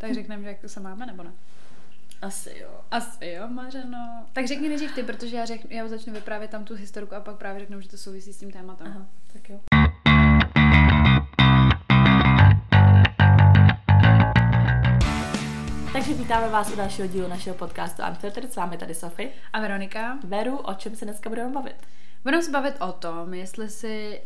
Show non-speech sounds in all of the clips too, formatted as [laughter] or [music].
Tak řekneme, že jak to se máme, nebo ne? Asi jo. Asi jo, Mařeno. Tak řekni nejdřív ty, protože já, řeknu, já začnu vyprávět tam tu historku a pak právě řeknu, že to souvisí s tím tématem. Aha, tak jo. Takže vítáme vás u dalšího dílu našeho podcastu Unfiltered. S vámi tady Sofie. A Veronika? Veru, o čem se dneska budeme bavit? Budeme se bavit o tom, jestli si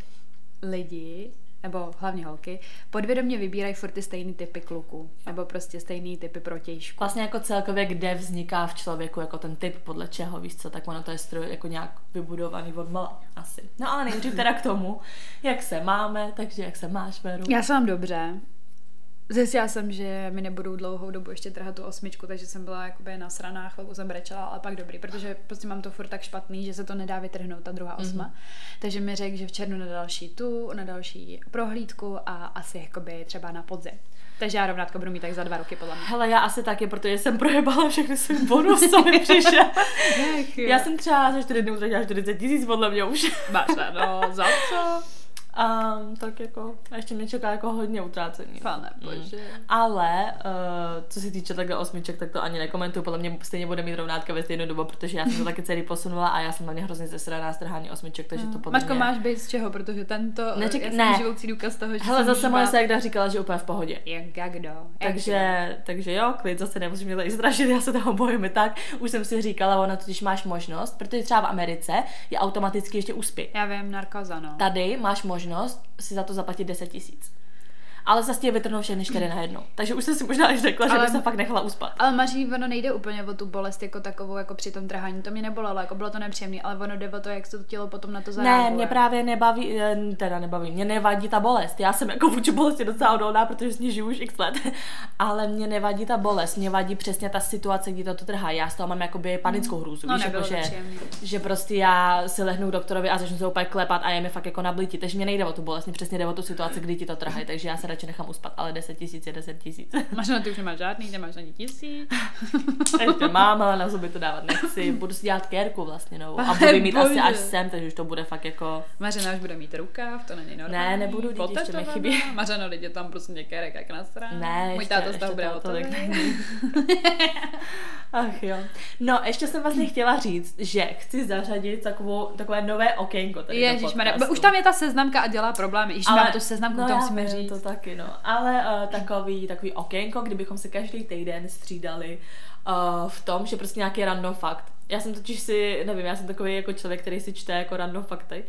lidi, nebo hlavně holky, podvědomě vybírají furt ty stejný typy kluků, nebo prostě stejný typy protějšků. Vlastně jako celkově, kde vzniká v člověku jako ten typ, podle čeho, víš co, tak ono to je stroj jako nějak vybudovaný od mala, asi. No ale nejdřív teda k tomu, jak se máme, takže jak se máš, Veru? Já se mám dobře. Zjistila jsem, že mi nebudou dlouhou dobu ještě trhat tu osmičku, takže jsem byla jakoby na stranách, chvilku jsem brečela, ale pak dobrý, protože prostě mám to furt tak špatný, že se to nedá vytrhnout, ta druhá osma. Mm-hmm. Takže mi řekl, že v červnu na další tu, na další prohlídku a asi jakoby třeba na podzim. Takže já rovnátko budu mít tak za dva roky, podle mě. Hele, já asi taky, protože jsem projebala všechny svůj bonus, co mi přišel. [laughs] já jsem třeba za 4 dny utratila 40 tisíc, podle mě už. Máš no, za co? A tak jako, a ještě mě čeká jako hodně utrácení. Pane bože. Mm. Ale, uh, co se týče takhle osmiček, tak to ani nekomentuju, podle mě stejně bude mít rovnátka ve stejnou dobu, protože já jsem to taky celý posunula a já jsem hlavně hrozně zesraná strhání osmiček, takže to podle Maťko, mě... máš být z čeho, protože tento Neček... já jsem ne. živoucí důkaz toho, že Hele, zase moje ségra říkala, že úplně v pohodě. Jak, jak kdo? Takže, takže jo, klid, zase nemusím mě tady strašit, já se toho bojím tak. Už jsem si říkala, ono totiž máš možnost, protože třeba v Americe je automaticky ještě úspěch. Já vím, narkoza, no. Tady máš možnost si za to zaplatit 10 tisíc. Ale zase tě vytrhnou všechny čtyři na jedno. Takže už jsem si možná až řekla, že bych se fakt nechala uspat. Ale Maří, ono nejde úplně o tu bolest jako takovou, jako při tom trhání. To mě nebolelo, jako bylo to nepříjemné, ale ono jde o to, jak se to tělo potom na to zareaguje. Ne, mě právě nebaví, eh, teda nebaví, mě nevadí ta bolest. Já jsem jako vůči bolesti docela odolná, protože s ní žiju už x let. [laughs] Ale mě nevadí ta bolest, mě vadí přesně ta situace, kdy to, to trhá. Já z toho mám jakoby panickou hrůzu. No, víš, jako, že, že prostě já si lehnu k doktorovi a začnu se úplně klepat a je mi fakt jako na blití. Takže mě nejde o tu bolest, mě přesně jde o tu situaci, kdy ti to trhají, takže já se radši nechám uspat, ale 10 tisíc je 10 tisíc. [laughs] Máš na ty už nemáš žádný, nemáš ani tisíc. Ještě mám, ale na zuby to dávat nechci. Budu si dělat kérku vlastně novou. A budu mít asi bože. až sem, takže už to bude fakt jako... Mařena už bude mít rukáv, to není normální. Ne, nebudu, dítě, ještě mi chybí. Mařeno, lidi tam prostě některé jak na straně. Ne, Můj ještě, táta z toho bude tolik. [laughs] Ach jo. No, ještě jsem vlastně chtěla říct, že chci zařadit takovou, takové nové okénko podcastu. už tam je ta seznamka a dělá problémy. Ježiš, máme tu seznamku, no to já musíme říct. to taky, no. Ale uh, takový, takový okénko, kdybychom se každý týden střídali uh, v tom, že prostě nějaký random fakt. Já jsem totiž si, nevím, já jsem takový jako člověk, který si čte jako random fakty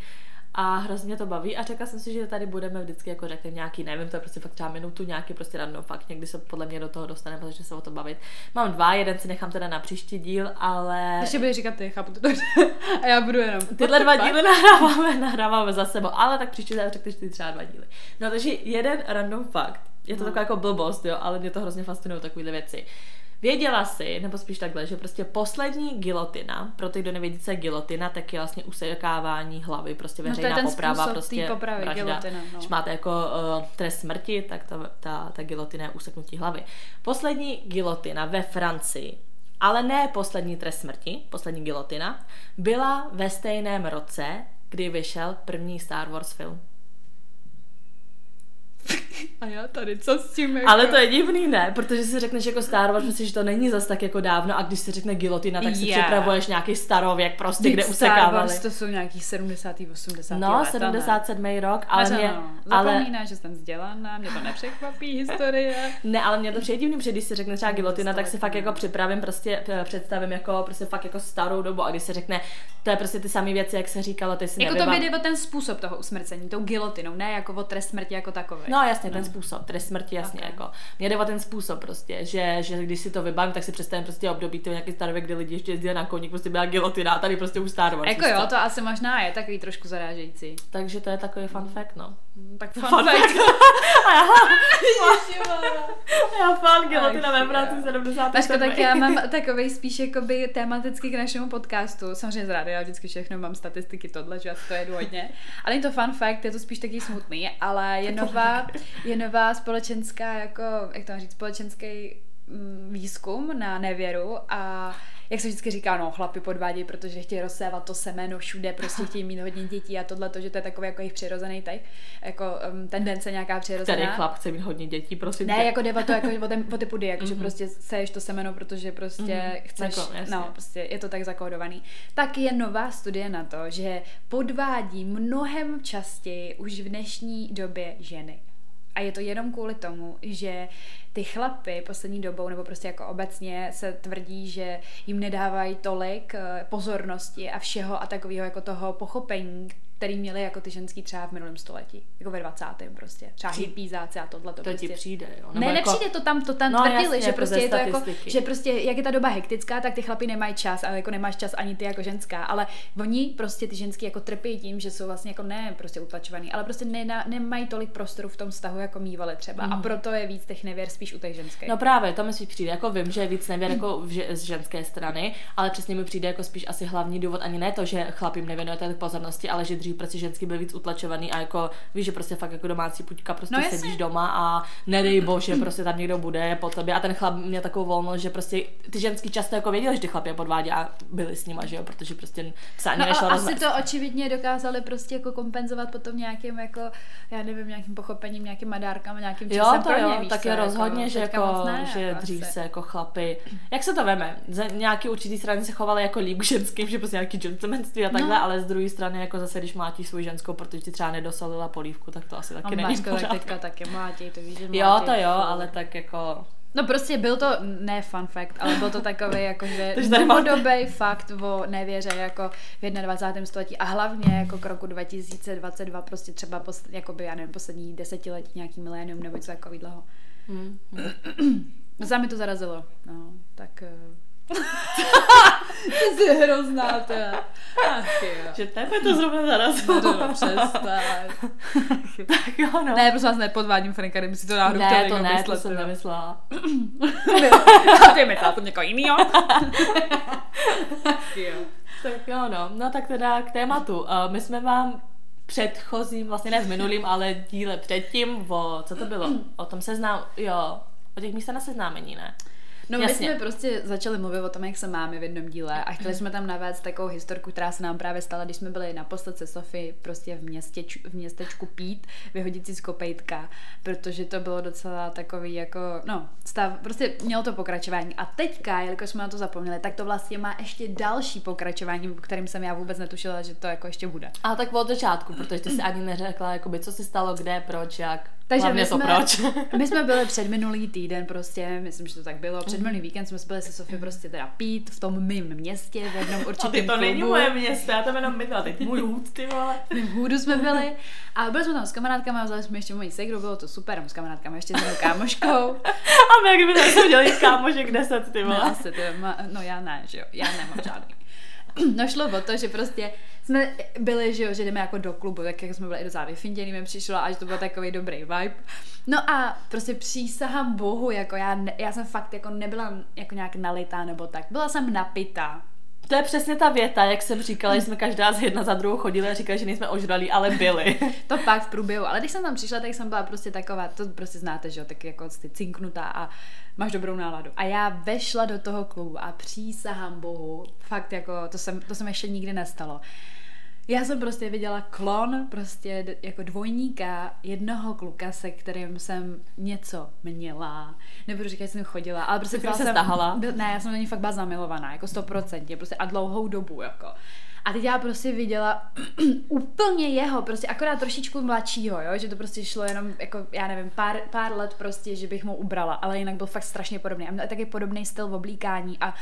a hrozně mě to baví a řekla jsem si, že tady budeme vždycky jako řekneme nějaký, nevím, to je prostě fakt třeba minutu, nějaký prostě random fakt, někdy se podle mě do toho dostaneme, protože se o to bavit. Mám dva, jeden si nechám teda na příští díl, ale Ještě budeš říkat ty, chápu to dobře. [laughs] A já budu jenom. Tyhle dva [laughs] díly nahráváme, nahráváme za sebou, ale tak příště řekneš ty třeba dva díly. No takže jeden random fakt. Je to No. taková jako blbost, jo, ale mě to hrozně fascinují takovéhle věci. Věděla si, nebo spíš takhle, že prostě poslední gilotina, pro ty, kdo nevědí, co je gilotina, tak je vlastně usekávání hlavy, prostě No to je veřejná ten poprava, prostě popravy, vražda. gilotina, no. Když máte jako uh, trest smrti, tak ta, ta, ta gilotina je useknutí hlavy. Poslední gilotina ve Francii ale ne poslední trest smrti, poslední gilotina, byla ve stejném roce, kdy vyšel první Star Wars film. [laughs] A já tady, co s tím jako... Ale to je divný, ne? Protože si řekneš jako Star Wars, prostě, že to není zas tak jako dávno a když se řekne gilotina, tak si Yeah. připravuješ nějaký starověk prostě, Vždyť kde Star usekávali. Wars to jsou nějaký 70. 80. No, let, 77. rok, ale Ale mě, ale... ale, že jsem vzdělaná, mě to nepřekvapí historie. ne, ale mě to přijde divný, protože když se řekne třeba gilotina, tak si fakt no. jako připravím, prostě eh, představím jako prostě fakt jako starou dobu a když se řekne, to je prostě ty samé věci, jak se říkalo, ty si Jako to nevybav- by jde o ten způsob toho usmrcení, tou gilotinou, ne jako o trest smrti jako takový. No jasně, ten způsob, trest smrti, jasně, Ok. jako. Mě jde o ten způsob prostě, že, že když si to vybavím, tak si představím prostě období to nějaký starověk, kdy lidi ještě jezdili na koník, prostě byla gilotina a tady prostě už Star Wars. Jako jo, to asi možná je takový trošku zarážející. Takže to je takový fun fact, no. Tak [laughs] fun, Fun fact. fact. [laughs] A já, já fan gilotina ve jo. 70. Vaško, tak já mám [laughs] takový spíš jakoby tematicky k našemu podcastu. Samozřejmě z rádia vždycky všechno mám statistiky tohle, že já to jedu hodně. Ale je to fun fact, je to spíš taky smutný, ale je nová, [laughs] je nová společenská, jako, jak to mám říct, společenský mm, výzkum na nevěru a jak se vždycky říká, no, chlapi podvádějí, protože chtějí rozsévat to semeno všude, prostě [laughs] chtějí mít hodně dětí a tohle, to, že to je takový jako jejich přirozený typ, jako um, tendence nějaká přirozená. Který chlap chce mít hodně dětí, prosím. Ne, jako jde o to, jako o, ten, o ty pudy, jako, mm-hmm. že prostě seješ to semeno, protože prostě mm-hmm. chceš, jako, no, prostě je to tak zakódovaný. Tak je nová studie na to, že podvádí mnohem častěji už v dnešní době ženy. A je to jenom kvůli tomu, že ty chlapy poslední dobou, nebo prostě jako obecně se tvrdí, že jim nedávají tolik eh, pozornosti a všeho a takového jako toho pochopení, který měli jako ty ženský třeba v minulém století, jako ve 20. prostě. Třeba Při... hippízáci a tohle to, to prostě. ti přijde, jo. Nebo ne, jako... nepřijde to tam, to tam no, tvrdili, jasně, že jako prostě je to jako, že prostě, jak je ta doba hektická, tak ty chlapi nemají čas, ale jako nemáš čas ani ty jako ženská, ale oni prostě ty ženský jako trpí tím, že jsou vlastně jako ne prostě utlačovaný, ale prostě ne, nemají tolik prostoru v tom vztahu, jako mývali třeba. Mm. A proto je víc těch nevěr spíš u těch ženských. No právě, to mi spíš přijde, jako vím, že je víc nevěr jako v, z ženské strany, ale přesně mi přijde jako spíš asi hlavní důvod ani ne to, že chlapím nevěnuje pozornosti, ale že dřív prostě ženský byl víc utlačovaný a jako víš, že prostě fakt jako domácí puťka prostě no, sedíš doma a nedej bože, prostě tam někdo bude po tobě a ten chlap měl takovou volnost, že prostě ty ženský často jako věděli, že ty chlapy podvádí a byli s nima, že jo, protože prostě se ani no nešlo a asi to očividně dokázali prostě jako kompenzovat potom nějakým jako, já nevím, nějakým pochopením, nějakým madárkama, nějakým časem jo, to pro ně, jo, tak je rozhodně, jako, že, jako, ne, že jako dřív asi. se jako chlapy, jak se to veme, z nějaký určitý strany se chovali jako líp ženským, že prostě nějaký gentlemanství a takhle, no. ale z druhé strany jako zase, když mátíš svou ženskou protože ti třeba nedosolila polívku, tak to asi taky a není tak teďka taky mlátí, to víš, že mlátí, Jo, to jo, ale tak jako... No prostě byl to, ne fun fact, ale byl to takový jako, že [laughs] dlouhodobý fakt o nevěře jako v 21. století a hlavně jako k roku 2022 prostě třeba posled, jakoby, já nevím, poslední desetiletí nějaký milénium nebo něco takového. Hmm. hmm. [clears throat] Za to zarazilo, no, tak eh, [laughs] [laughs] ty jsi hrozná, teda. Ach, jo. Že tebe to zrovna zarazilo. No, no, přestaň. [laughs] tak jo, no. Ne, prosím vás, nepodvádím Franka, kdyby si to náhodou ne, to ne, myslet, to jsem nemyslela. Ty myslela to někoho jinýho. tak jo, no. No tak teda k tématu. Uh, my jsme vám předchozím, vlastně ne v minulým, ale díle předtím, o, co to bylo? O tom seznám, jo, o těch místech na seznámení, ne? No Jasně. my jsme prostě začali mluvit o tom, jak se máme v jednom díle a chtěli jsme tam navést takovou historku, která se nám právě stala, když jsme byli na se Sofy prostě v, městěč, v městečku Pít, vyhodit si z kopejtka, protože to bylo docela takový jako, no, stav, prostě mělo to pokračování. A teďka, jelikož jsme na to zapomněli, tak to vlastně má ještě další pokračování, kterým jsem já vůbec netušila, že to jako ještě bude. A tak od začátku, protože ty jsi ani neřekla, jakoby, co se stalo, kde, proč, jak. Takže my jsme, to proč. [laughs] my jsme byli [laughs] před minulý týden prostě, myslím, že to tak bylo, před minulý víkend jsme byli se Sofie prostě teda pít v tom mým městě, v jednom určitém [laughs] A ty to klubu. není moje město, já tam jenom bydla, teď můj hůd, ty vole. V mým hůdu jsme byli a byli jsme tam s kamarádkama, vzali jsme ještě moji segru, bylo to super, s kamarádkama, ještě s mou kámoškou. a my jak by tam dělali kámošek 10, ty vole. No, asi, ty, no já ne, že jo, já nemám žádný. [clears throat] no šlo o to, že prostě jsme byli, že jo, že jdeme jako do klubu, tak jak jsme byli i do závy finděný mi přišlo a že to byl takový dobrý vibe. No a prostě přísahám bohu, jako já, já jsem fakt jako nebyla jako nějak nalitá nebo tak, byla jsem napitá. To je přesně ta věta, jak jsem říkala, že jsme každá z jedna za druhou chodili a říkali, že nejsme ožralí, ale byli. [laughs] to pak v průběhu, ale když jsem tam přišla, tak jsem byla prostě taková, to prostě znáte, že jo, tak jako jste cinknutá a máš dobrou náladu. A já vešla do toho klubu a přísahám bohu, fakt jako, to jsem, to jsem ještě nikdy nestalo. Já jsem prostě viděla klon, prostě jako dvojníka jednoho kluka, se kterým jsem něco měla. Nebudu říkat, že jsem chodila, ale prostě byla jsem, stahala. ne, já jsem na ní fakt byla zamilovaná, jako stoprocentně, prostě a dlouhou dobu, jako. A teď já prostě viděla [clears throat] úplně jeho, prostě akorát trošičku mladšího, jo, že to prostě šlo jenom, jako, já nevím, pár, pár let prostě, že bych mu ubrala, ale jinak byl fakt strašně podobný. A měl taky podobný styl v oblíkání a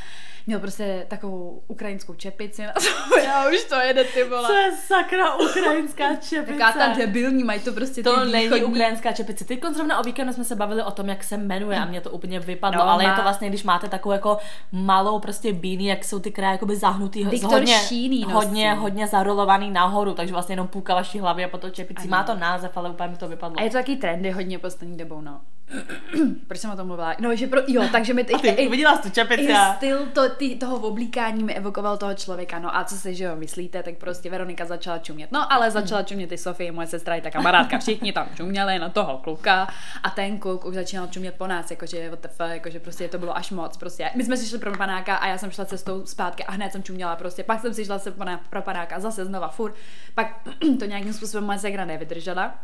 měl prostě takovou ukrajinskou čepici na [laughs] já už to jede, ty vole. Co je sakra ukrajinská [laughs] čepice? Taká ta debilní, mají to prostě To ty není východní... ukrajinská čepice. Teď zrovna o víkendu jsme se bavili o tom, jak se jmenuje a mě to úplně vypadlo, no, ale má... je to vlastně, když máte takovou jako malou prostě bíny, jak jsou ty kraje jakoby zahnutý. Viktor hodně, Šíný no hodně, hodně zarolovaný nahoru, takže vlastně jenom půlka vaší hlavy a potom čepici. Má to název, ale úplně mi to vypadlo. A je to taky trendy hodně poslední dobou, no. [clears throat] proč jsem o tom mluvila? No, že pro, jo, takže mi... A ty, i- viděla jsi tu čepici styl to, ty, toho oblíkání mi evokoval toho člověka. No a co si, že jo, myslíte, tak prostě Veronika začala čumět. No ale začala čumět i Sofie, moje sestra i ta kamarádka. Všichni tam čuměli na toho kluka a ten kluk už začínal čumět po nás, jakože WTF, jakože prostě to bylo až moc. Prostě. My jsme si šli pro panáka a já jsem šla cestou zpátky a hned jsem čuměla prostě. Pak jsem si šla se pro panáka zase znova furt. Pak [clears throat] to nějakým způsobem moje segra nevydržela.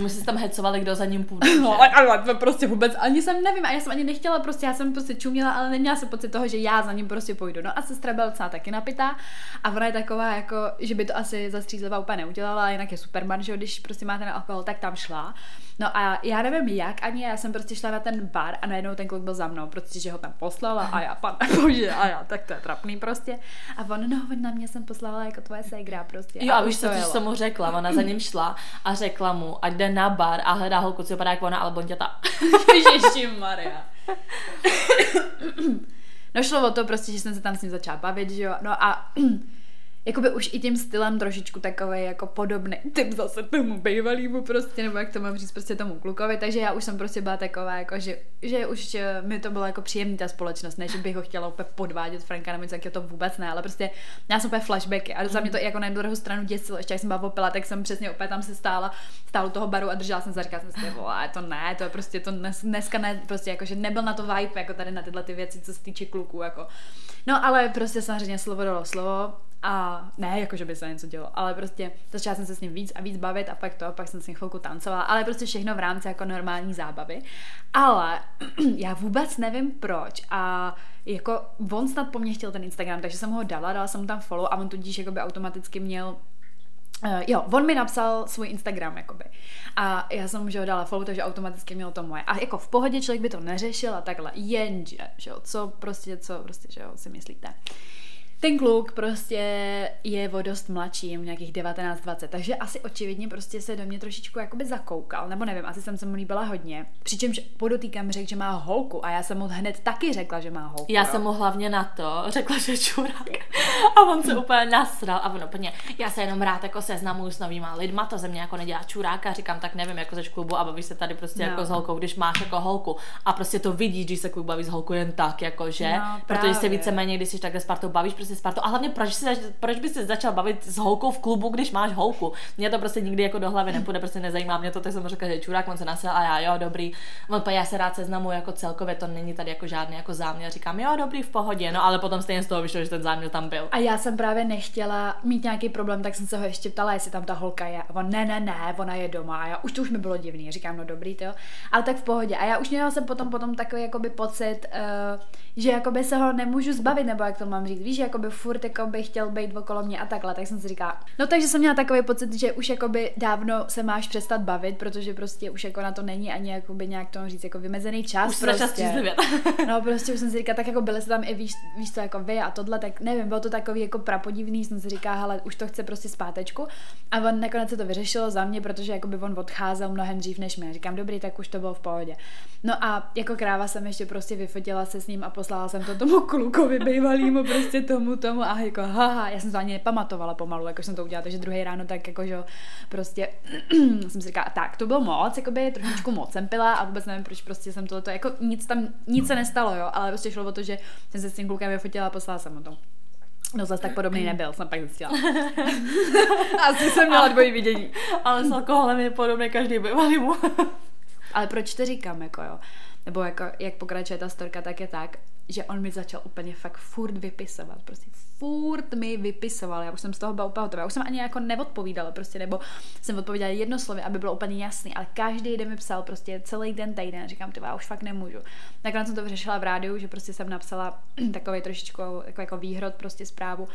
My jsme tam hecovali, kdo za ním půjde. No, ale, ale to prostě vůbec, ani jsem nevím, a já jsem ani nechtěla, prostě já jsem prostě čuměla, ale neměla jsem pocit toho, že já za ním prostě půjdu. No a sestra byla docela taky napitá a ona je taková, jako, že by to asi zastřízlivá úplně neudělala, ale jinak je superman, že když prostě má ten alkohol, tak tam šla. No a já nevím jak ani, já jsem prostě šla na ten bar a najednou ten kluk byl za mnou, protože ho tam poslala a já, pan [laughs] bože, a já, tak to je trapný prostě. A on, no, on na mě jsem poslala jako tvoje ségra prostě. Jo, a už víš co, to co mu řekla, ona za ním šla a řekla mu, ať jde na bar a hledá holku, co vypadá jako ona, ale bonděta. [laughs] Ježiši Maria. [coughs] No šlo o to prostě, že jsem se tam s ním začala bavit, že jo, no a jakoby už i tím stylem trošičku takový jako podobný typ zase tomu bývalýmu prostě, nebo jak to mám říct, prostě tomu klukovi, takže já už jsem prostě byla taková, jako, že, že už eh, mi to bylo jako příjemný ta společnost, ne, že bych ho chtěla úplně podvádět Franka nebo něco, to vůbec ne, ale prostě já jsem úplně flashbacky a za mě to jako na druhou stranu děsilo, ještě jak jsem byla tak jsem přesně opět tam se stála, stála u toho baru a držela jsem se, říkala jsem si, vole, to ne, to je prostě to dnes, dneska ne, prostě jako, že nebyl na to vibe, jako tady na tyhle ty věci, co se týče kluků, jako. No ale prostě samozřejmě slovo dalo slovo a ne, jako že by se něco dělo, ale prostě začala jsem se s ním víc a víc bavit a pak to, pak jsem s ním chvilku tancovala, ale prostě všechno v rámci jako normální zábavy. Ale [clears throat] já vůbec nevím proč a jako on snad po mně chtěl ten Instagram, takže jsem ho dala, dala jsem mu tam follow a on tudíž jakoby automaticky měl Uh, jo, on mi napsal svůj Instagram, jakoby. A já jsem mu, že ho dala follow, takže automaticky měl to moje. A jako v pohodě člověk by to neřešil a takhle, jenže, že jo, co prostě, co prostě, že jo, si myslíte. Ten kluk prostě je o dost mladší, je mu nějakých 19-20, takže asi očividně prostě se do mě trošičku jakoby zakoukal, nebo nevím, asi jsem se mu líbila hodně. Přičemž podotýkám řekl, že má holku a já jsem mu hned taky řekla, že má holku. Já jo. jsem mu hlavně na to řekla, že čurák. A on se úplně nasral a on úplně, já se jenom rád jako seznamuju s novýma lidma, to ze mě jako nedělá čuráka, říkám tak nevím, jako ze klubu a bavíš se tady prostě No. jako s holkou, když máš jako holku a prostě to vidíš, když se kluk baví s holkou jen tak, jako že, No, protože se víceméně, když jsi takhle s partou bavíš prostě s partou a hlavně proč, si, proč bys se začal bavit s holkou v klubu, když máš holku? Mně to prostě nikdy jako do hlavy nepůjde, prostě nezajímá mě to, tak jsem řekla, že čurák, on se nasel a já, jo, dobrý. On já se rád seznamuju jako celkově, to není tady jako žádný jako záměr. Říkám, jo, dobrý, v pohodě, no ale potom stejně z toho vyšlo, že ten záměr tam byl. A já jsem právě nechtěla mít nějaký problém, tak jsem se ho ještě ptala, jestli tam ta holka je. A on, ne, ne, ne, ona je doma. A já už to už mi bylo divný. Říkám, no dobrý, to. Ale tak v pohodě. A já už měla jsem potom, potom takový jakoby pocit, uh, že jakoby se ho nemůžu zbavit, nebo jak to mám říct. Víš, že jakoby furt jakoby chtěl být okolo mě a takhle. Tak jsem si říkala, no takže jsem měla takový pocit, že už jakoby dávno se máš přestat bavit, protože prostě už jako na to není ani jakoby nějak to říct jako vymezený čas. Už se prostě. [laughs] No prostě už jsem si říkala, tak jako byli jste tam i víš, víš to jako vy a tohle, tak nevím, bylo to takový jako prapodivný, jsem si říkala, hele, už to chce prostě zpátečku. A on nakonec se to vyřešilo za mě, protože jako by on odcházel mnohem dřív než mě. Říkám, dobrý, tak už to bylo v pohodě. No a jako kráva jsem ještě prostě vyfotila se s ním a poslala jsem to tomu klukovi bývalýmu, prostě tomu, tomu a jako haha, já jsem to ani nepamatovala pomalu, jako jsem to udělala, takže druhý ráno tak jako, že prostě [clears throat] jsem si říkala, tak to bylo moc, jakoby trošičku moc jsem pila a vůbec nevím, proč prostě jsem tohleto, jako nic tam, nic se nestalo, jo, ale prostě šlo o to, že jsem se s tím klukem vyfotila a poslala jsem mu to. No zase tak podobný [clears throat] nebyl, jsem pak zjistila. [laughs] [laughs] Asi jsem měla dvojí vidění. ale s alkoholem je podobný každý bývalý mu. Ale proč to říkám, jako jo? Nebo jako, jak pokračuje ta storka, tak je tak, že on mi začal úplně fakt furt vypisovat, prostě furt mi vypisoval, já už jsem z toho byla úplně hotová, já už jsem ani jako neodpovídala prostě, nebo jsem odpovídala jedno slovo, aby bylo úplně jasný, ale každý den mi psal prostě celý den týden, říkám, ty já už fakt nemůžu. Nakonec jsem to vyřešila v rádiu, že prostě jsem napsala [clears throat] takový trošičku jako, jako výhrod prostě zprávu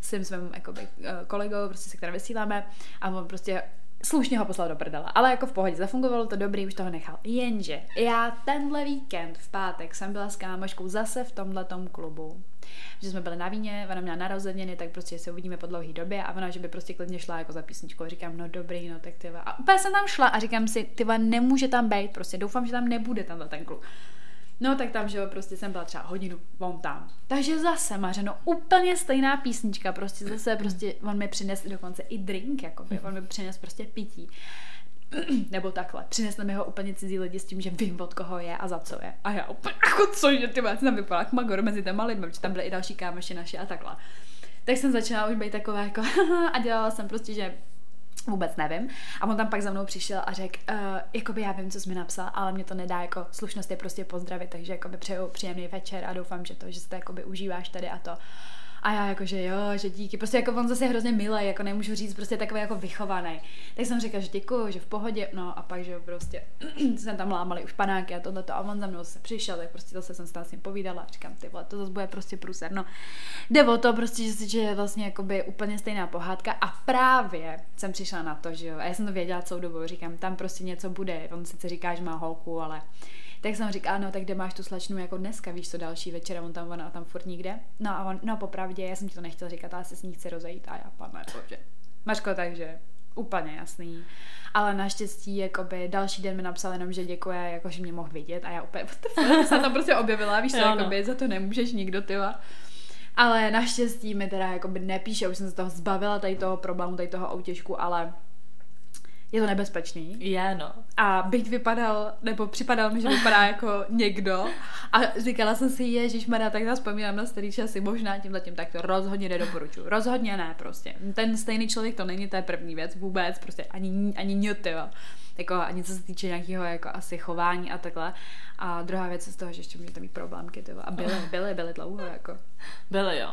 s tím svým jakoby, eh, kolegou, prostě se kterým vysíláme a on prostě slušně ho poslal do prdela, ale jako v pohodě, zafungovalo to dobrý, už toho nechal. Jenže já tenhle víkend v pátek jsem byla s kámoškou zase v tomhle klubu. Že jsme byli na víně, ona měla narozeniny, tak prostě se uvidíme po dlouhé době a ona, že by prostě klidně šla jako za písničkou. Říkám, no dobrý, no tak ty. A úplně jsem tam šla a říkám si, ty nemůže tam být, prostě doufám, že tam nebude tenhle ten klub. No tak tam, že jo, prostě jsem byla třeba hodinu, on tam. Takže zase, Mařeno, úplně stejná písnička, prostě zase, [clears throat] prostě on mi přines dokonce i drink, jako on mi přines prostě pití. [clears throat] nebo takhle. Přinesli mi ho úplně cizí lidi s tím, že vím, od koho je a za co je. A já úplně, [laughs] jako co, že ty máš tam vypadá jak magor mezi těma lidmi, protože tam byly i další kámoši naši a takhle. Tak jsem začala už být taková jako [laughs] a dělala jsem prostě, že vůbec nevím. A on tam pak za mnou přišel a řekl, uh, jakoby já vím, co jsi mi napsal, ale mě to nedá, jako slušnost je prostě pozdravit, takže jakoby přeju příjemný večer a doufám, že to, že si to jakoby užíváš tady a to. A já jakože jo, že díky. Prostě jako on zase je hrozně milý, jako nemůžu říct, prostě takový jako vychovaný. Tak jsem říkal, že děkuju, že v pohodě. No a pak, že prostě [clears throat] jsem tam lámali už panáky a tohle a on za mnou se přišel, tak prostě zase jsem s ním povídala a říkám, ty vole, to zase bude prostě průser. No, jde o to prostě, že, že je vlastně jakoby úplně stejná pohádka a právě jsem přišla na to, že jo, a já jsem to věděla celou dobu, říkám, tam prostě něco bude. On sice říká, že má holku, ale tak jsem říkala, no tak kde máš tu slečnu jako dneska, víš co, další večer, on tam, ona tam furt nikde. No a on, no popravdě, já jsem ti to nechtěl říkat, ale se s ní chci rozejít a já pane, bože. Mařko, takže úplně jasný. Ale naštěstí, jakoby další den mi napsal jenom, že děkuje, jako, že mě mohl vidět a já úplně, jsem tam prostě objevila, víš co, no. jakoby, za to nemůžeš nikdo, tyva. Ale naštěstí mi teda jakoby nepíše, už jsem se toho zbavila, tady toho problému, tady toho outěžku, ale je to nebezpečný. Je, no. A byť vypadal, nebo připadal mi, že vypadá jako někdo. A říkala jsem si, Ježíš Maria, tak vzpomínám na starý časy, možná tím, tak to rozhodně nedoporučuji. Rozhodně ne, prostě. Ten stejný člověk to není, to je první věc, vůbec, prostě ani, ani nut, jo. Jako, ani co se týče nějakého jako asi chování a takhle. A druhá věc je z toho, že ještě můžete mít problémky, tyjo. A byly, [laughs] byly, byly dlouho, jako. Byly, jo.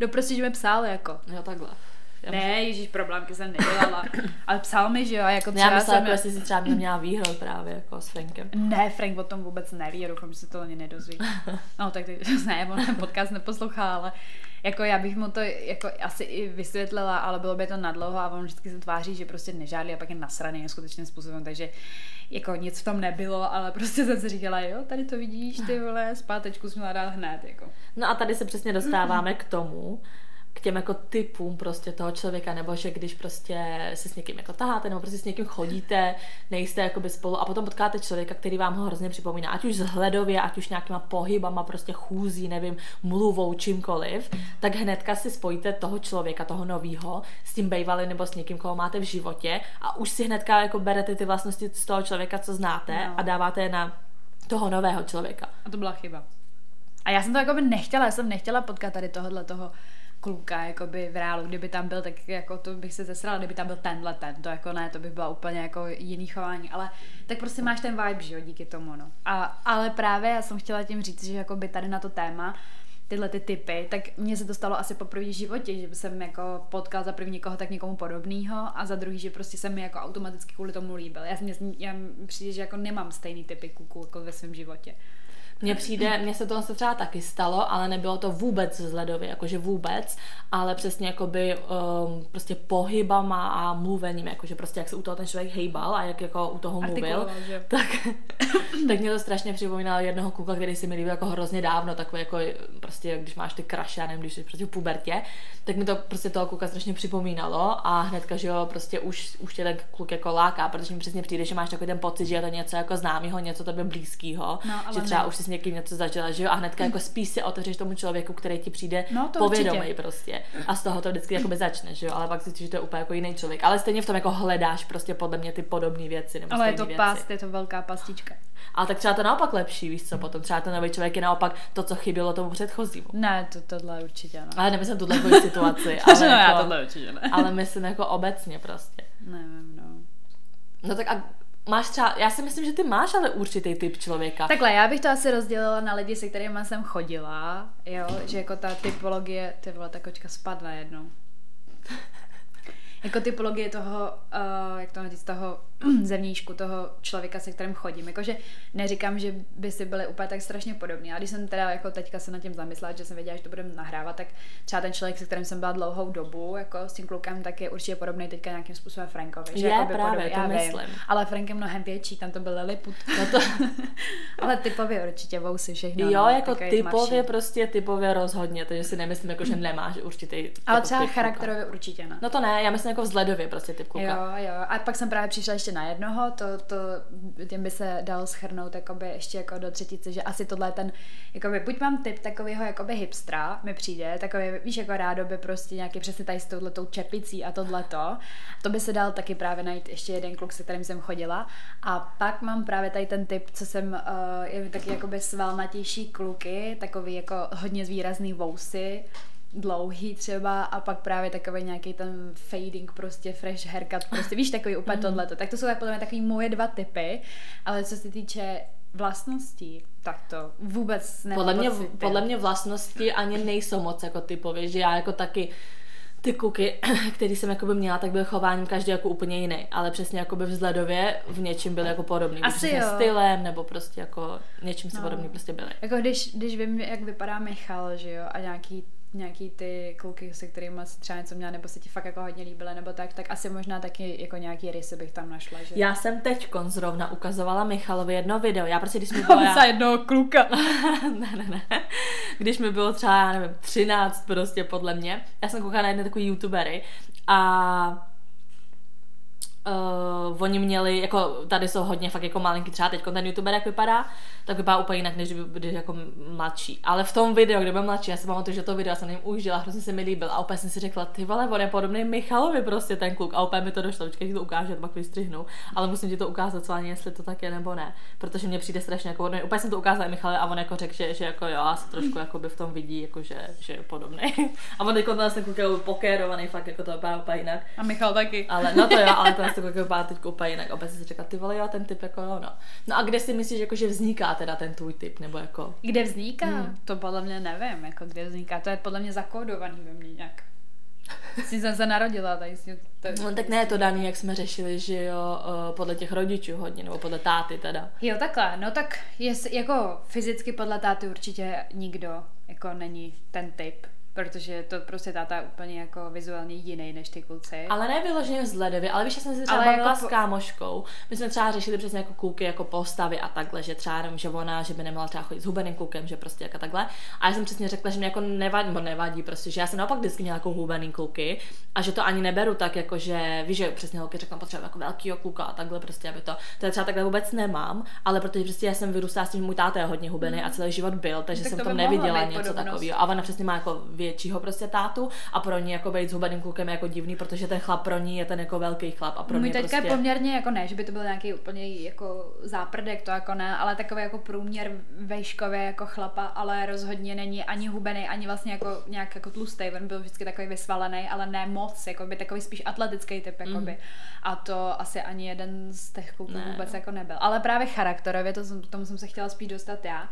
No prostě, že mi psal, jako. Jo, takhle. Já ne, ježíš, problémky jsem nedělala. [coughs] Ale psal mi, že jo, jako třeba Já myslela, jsem... jestli si třeba měla výhrad právě jako s Frankem. Ne, Frank o tom vůbec neví, já doufám, že se to ani nedozví. [laughs] No, tak ty, [laughs] ne, on ten podcast neposlouchá, ale jako já bych mu to jako asi i vysvětlila, ale bylo by to nadlouho a on vždycky se tváří, že prostě nežádlí a pak je nasraný neskutečným způsobem, takže jako nic v tom nebylo, ale prostě jsem si říkala, jo, tady to vidíš, ty vole, zpátečku jsme dát hned, jako. No a tady se přesně dostáváme k tomu, k těm jako typům prostě toho člověka, nebo že když prostě se s někým jako taháte, nebo prostě s někým chodíte, nejste jakoby spolu a potom potkáte člověka, který vám ho hrozně připomíná, ať už vzhledově, ať už nějakýma pohybama, prostě chůzí, nevím, mluvou, čímkoliv, tak hnedka si spojíte toho člověka, toho novýho, s tím bejvali nebo s někým, koho máte v životě a už si hnedka jako berete ty vlastnosti z toho člověka, co znáte no. a dáváte je na toho nového člověka. A to byla chyba. A já jsem to jako by nechtěla, já jsem nechtěla potkat tady tohohle toho kluka jakoby v reálu, kdyby tam byl, tak jako to bych se zesrala, kdyby tam byl tenhle ten, to jako ne, to by bylo úplně jako jiný chování, ale tak prostě máš ten vibe, že jo, díky tomu, no. A, ale právě já jsem chtěla tím říct, že jakoby tady na to téma, tyhle ty typy, tak mně se to stalo asi po první životě, že jsem jako potkal za první někoho tak někomu podobného a za druhý, že prostě se mi jako automaticky kvůli tomu líbil. Já, jsem, já přijde, že jako nemám stejný typy kuku jako ve svém životě. Mně přijde, mně se to třeba taky stalo, ale nebylo to vůbec zledově, jakože vůbec, ale přesně jakoby um, prostě pohybama a mluvením, jakože prostě jak se u toho ten člověk hejbal a jak jako u toho mluvil, tak, [coughs] tak mě to strašně připomínalo jednoho kluka, který si mi líbil jako hrozně dávno, takový jako prostě, když máš ty kraše, nevím, když jsi prostě v pubertě, tak mi to prostě toho kluka strašně připomínalo a hnedka, že jo, prostě už, už tě ten kluk jako láká, protože mi přesně přijde, že máš takový ten pocit, že je to něco jako známého, něco tebe blízkého, no, že třeba ne. už si s někým něco zažila, že jo, a hnedka jako spíš si otevřeš tomu člověku, který ti přijde no, povědomý prostě. A z toho to vždycky jakoby začne, že jo, ale pak si že to je úplně jako jiný člověk. Ale stejně v tom jako hledáš prostě podle mě ty podobné věci. Nebo ale je to věci. past, je to velká pastička. Ale tak třeba to naopak lepší, víš co, potom třeba ten nový člověk je naopak to, co chybělo tomu předchozímu. Ne, to, tohle určitě ne. Ale nemyslím tuhle jako situaci. [laughs] ale, no, jako, já tohle určitě ne. ale myslím jako obecně prostě. Nevím, no. No tak a máš třeba, já si myslím, že ty máš ale určitý typ člověka. Takhle, já bych to asi rozdělila na lidi, se kterými jsem chodila, jo, že jako ta typologie, ty vole, ta kočka spadla jednou [laughs] jako typologie toho, uh, jak to říct, toho [clears throat] zevníčku, toho člověka, se kterým chodím. Jakože neříkám, že by si byli úplně tak strašně podobní. A když jsem teda jako teďka se na tím zamyslela, že jsem věděla, že to budeme nahrávat, tak třeba ten člověk, se kterým jsem byla dlouhou dobu, jako s tím klukem, tak je určitě podobný teďka nějakým způsobem Frankovi. Že je, právě, podobný, to já myslím. Vím, ale Frank je mnohem větší, tam to byl Lilliput. No to... [laughs] ale typově určitě vousy všechno. Jo, no, jako typově prostě typově rozhodně, takže si nemyslím, jako, že nemáš určitý. Ale jako třeba charakterově určitě ne. No to ne, já myslím jako vzhledově prostě typ kluka. Jo, jo. A pak jsem právě přišla ještě na jednoho, to, to tím by se dal schrnout jakoby ještě jako do třetice, že asi tohle je ten, jakoby, buď mám typ takového jakoby hipstra, mi přijde, takový, víš, jako rádoby prostě nějaký přesně tady s touhletou čepicí a tohleto. To by se dal taky právě najít ještě jeden kluk, se kterým jsem chodila. A pak mám právě tady ten typ, co jsem, uh, je taky jakoby svalnatější kluky, takový jako hodně výrazný vousy, dlouhý třeba a pak právě takový nějaký ten fading prostě fresh haircut, prostě víš, takový úplně mm. tohleto. Tak to jsou tak podle mě takový moje dva typy, ale co se týče vlastností, tak to vůbec podle mě, podle mě vlastnosti ani nejsou moc jako typově, že já jako taky ty kuky, [clears throat] který jsem jako by měla, tak byl chováním každý jako úplně jiný, ale přesně jako by vzhledově v něčem byl jako podobný. Asi jo. stylem, nebo prostě jako něčím si no. podobný prostě byly. Jako když, když vím, jak vypadá Michal, že jo, a nějaký nějaký ty kluky, se kterými si třeba něco měla, nebo se ti fakt jako hodně líbily, nebo tak, tak asi možná taky jako nějaký rysy bych tam našla. Že? Já jsem teď zrovna ukazovala Michalovi jedno video. Já prostě, když mi bylo... [laughs] já... jednoho kluka. [laughs] ne, ne, ne. Když mi bylo třeba, já nevím, 13 prostě podle mě. Já jsem koukala na jedné takový youtubery a uh, oni měli, jako tady jsou hodně fakt jako malinký, třeba teď ten youtuber jak vypadá, tak vypadá úplně jinak, než když jako mladší. Ale v tom videu, kde byl mladší, já si pamatuju, že to video jsem jim užila, hrozně se mi líbil a úplně jsem si řekla, ty vole, on je podobný Michalovi prostě ten kluk a úplně mi to došlo, počkej, to ukážu, pak vystřihnu, ale musím ti to ukázat sválně, jestli to tak je nebo ne, protože mě přijde strašně jako podobný. Úplně jsem to ukázala Michalovi a on jako řekl, že, že jako jo, se trošku [laughs] jako by v tom vidí, jako že, že je podobný. [laughs] a on jako ten kluk je pokérovaný, fakt jako to vypadá úplně jinak. A Michal taky. Ale no to jo, ale [laughs] ten kluk vypadá teď úplně jinak. Opět si řekla, ty vole, jo, ten typ jako jo, no. No a kde si myslíš, jako, že vzniká teda ten tvůj typ, nebo jako? Kde vzniká? Hmm. To podle mě nevím, jako kde vzniká. To je podle mě zakódovaný ve mně nějak. Jsi jsem se narodila, tady si to... No tak ne je to daný, jak jsme řešili, že jo, podle těch rodičů hodně, nebo podle táty teda. Jo, takhle, no tak je, jako fyzicky podle táty určitě nikdo jako není ten typ protože to prostě táta je úplně jako vizuálně jiný než ty kluci. Ale ne vyloženě vzhledově, ale víš, já jsem si třeba bavila jako... s kámoškou. My jsme třeba řešili přesně jako kluky, jako postavy a takhle, že třeba nevím, že ona, že by neměla třeba chodit s hubeným klukem, že prostě jako takhle. A já jsem přesně řekla, že mě jako nevadí, nebo nevadí, prostě, že já jsem naopak vždycky měla jako hubený kluky a že to ani neberu tak, jako že víš, že přesně holky řeknou, potřebuji jako velký kluka a takhle prostě, aby to, to třeba takhle vůbec nemám, ale protože prostě já jsem vyrůstala s tím, že můj táta je hodně hubený mm. a celý život byl, takže tak jsem to tom neviděla něco takového. A ona přesně má jako většího prostě tátu a pro ní jako být s hubeným klukem je jako divný, protože ten chlap pro ní je ten jako velký chlap a pro Můj teďka prostě... je poměrně jako ne, že by to byl nějaký úplně jako záprdek, to jako ne, ale takový jako průměr vejškově jako chlapa, ale rozhodně není ani hubený, ani vlastně jako nějak jako tlustý, on byl vždycky takový vysvalený, ale ne moc, jako by takový spíš atletický typ, jako by. Mm. A to asi ani jeden z těch kluků ne, vůbec no. jako nebyl. Ale právě charakterově, to, tomu jsem se chtěla spíš dostat já,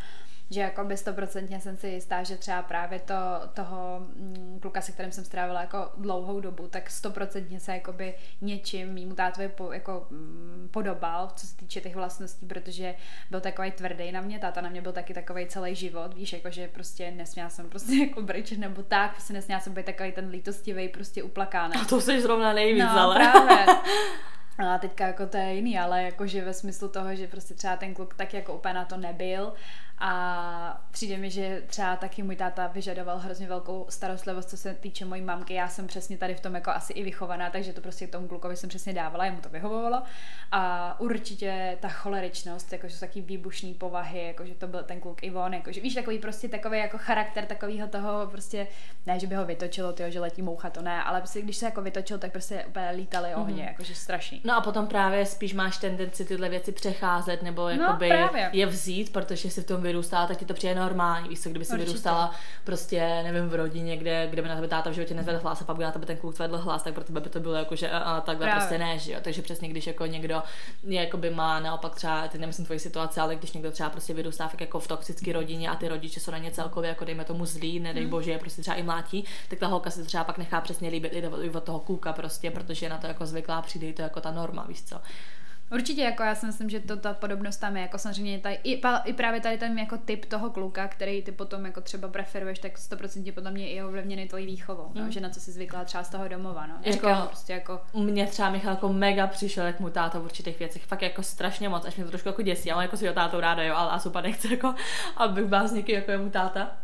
že jako by stoprocentně jsem si jistá, že třeba právě to, toho mm, kluka, se kterým jsem strávila jako dlouhou dobu, tak stoprocentně se jakoby něčím mýmu tátovi po, jako mm, podobal, co se týče těch vlastností, protože byl takový tvrdý na mě, táta na mě byl taky takový celý život, víš, jako že prostě nesměla jsem prostě [laughs] jako bryč nebo tak, prostě nesměla jsem být takový ten lítostivý, prostě uplakánek. A to jsi zrovna nejvíc, no, ale. právě. [laughs] A teďka jako to je jiný, ale jakože ve smyslu toho, že prostě třeba ten kluk tak jako úplně na to nebyl a přijde mi, že třeba taky můj táta vyžadoval hrozně velkou starostlivost, co se týče mojí mamky. Já jsem přesně tady v tom jako asi i vychovaná, takže to prostě tomu klukovi jsem přesně dávala, jemu to vyhovovalo. A určitě ta choleričnost, jakože taky výbušný povahy, jakože to byl ten kluk Ivon, jakože víš, takový prostě takový jako charakter takového toho prostě, ne, že by ho vytočilo, tyjo, že letí moucha, to ne, ale prostě když se jako vytočil, tak prostě úplně lítali ohně, mm-hmm. jakože strašný. No a potom právě spíš máš tendenci tyhle věci přecházet nebo no, jakoby no, je vzít, protože si v tom vyrůstala, tak ti to přijde normální. Víš co, kdyby si Určitě. vyrůstala prostě, nevím, v rodině, kde, kde by na tebe táta v životě nezvedl hlas a pak by na tebe ten kluk zvedl hlas, tak pro tebe by to bylo jako, že a, a takhle Právě. prostě ne, že jo. Takže přesně když jako někdo jako by má naopak třeba, ty nemyslím tvoji situaci, ale když někdo třeba prostě vyrůstá fakt jako v toxické rodině a ty rodiče jsou na ně celkově jako dejme tomu zlí, nedej hmm. bože, je prostě třeba i mlátí, tak ta holka se třeba pak nechá přesně líbit i od toho kluka prostě, protože je na to jako zvyklá, přijde to jako ta norma, víš co. Určitě, jako já si myslím, že to, ta podobnost tam je, jako samozřejmě tady, i, i, právě tady ten jako typ toho kluka, který ty potom jako třeba preferuješ, tak 100% podle mě je ovlivněný tvojí výchovou, mm. no, že na co jsi zvyklá třeba z toho domova, no. Jako, Říkám, prostě jako... Mně třeba Michal jako mega přišel, jak mu táta v určitých věcech, fakt jako strašně moc, až mě to trošku jako děsí, ale jako si ho tátou ráda, jo, ale a super nechce jako, abych byla s někým jako je mu táta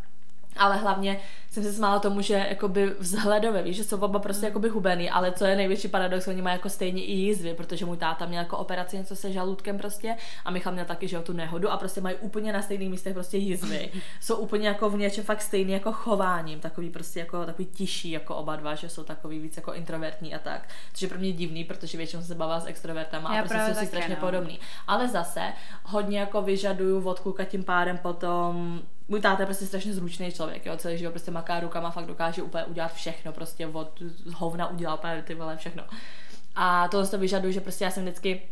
ale hlavně jsem se smála tomu, že jakoby vzhledově, víš, že jsou oba prostě jakoby hubený, ale co je největší paradox, oni mají jako stejně i jízvy, protože můj táta měl jako operaci něco se žaludkem prostě a Michal měl taky, že jo, tu nehodu a prostě mají úplně na stejných místech prostě jízvy. [laughs] jsou úplně jako v něčem fakt stejný jako chováním, takový prostě jako takový tiší jako oba dva, že jsou takový víc jako introvertní a tak. Což je pro mě divný, protože většinou se bavá s extrovertama a prostě jsou si strašně no. podobný. Ale zase hodně jako vyžaduju od kluka tím pádem potom můj táta je prostě strašně zručný člověk, jo, celý život prostě maká rukama, fakt dokáže úplně udělat všechno, prostě od hovna udělal úplně ty vole všechno. A to vyžaduje, že prostě já jsem vždycky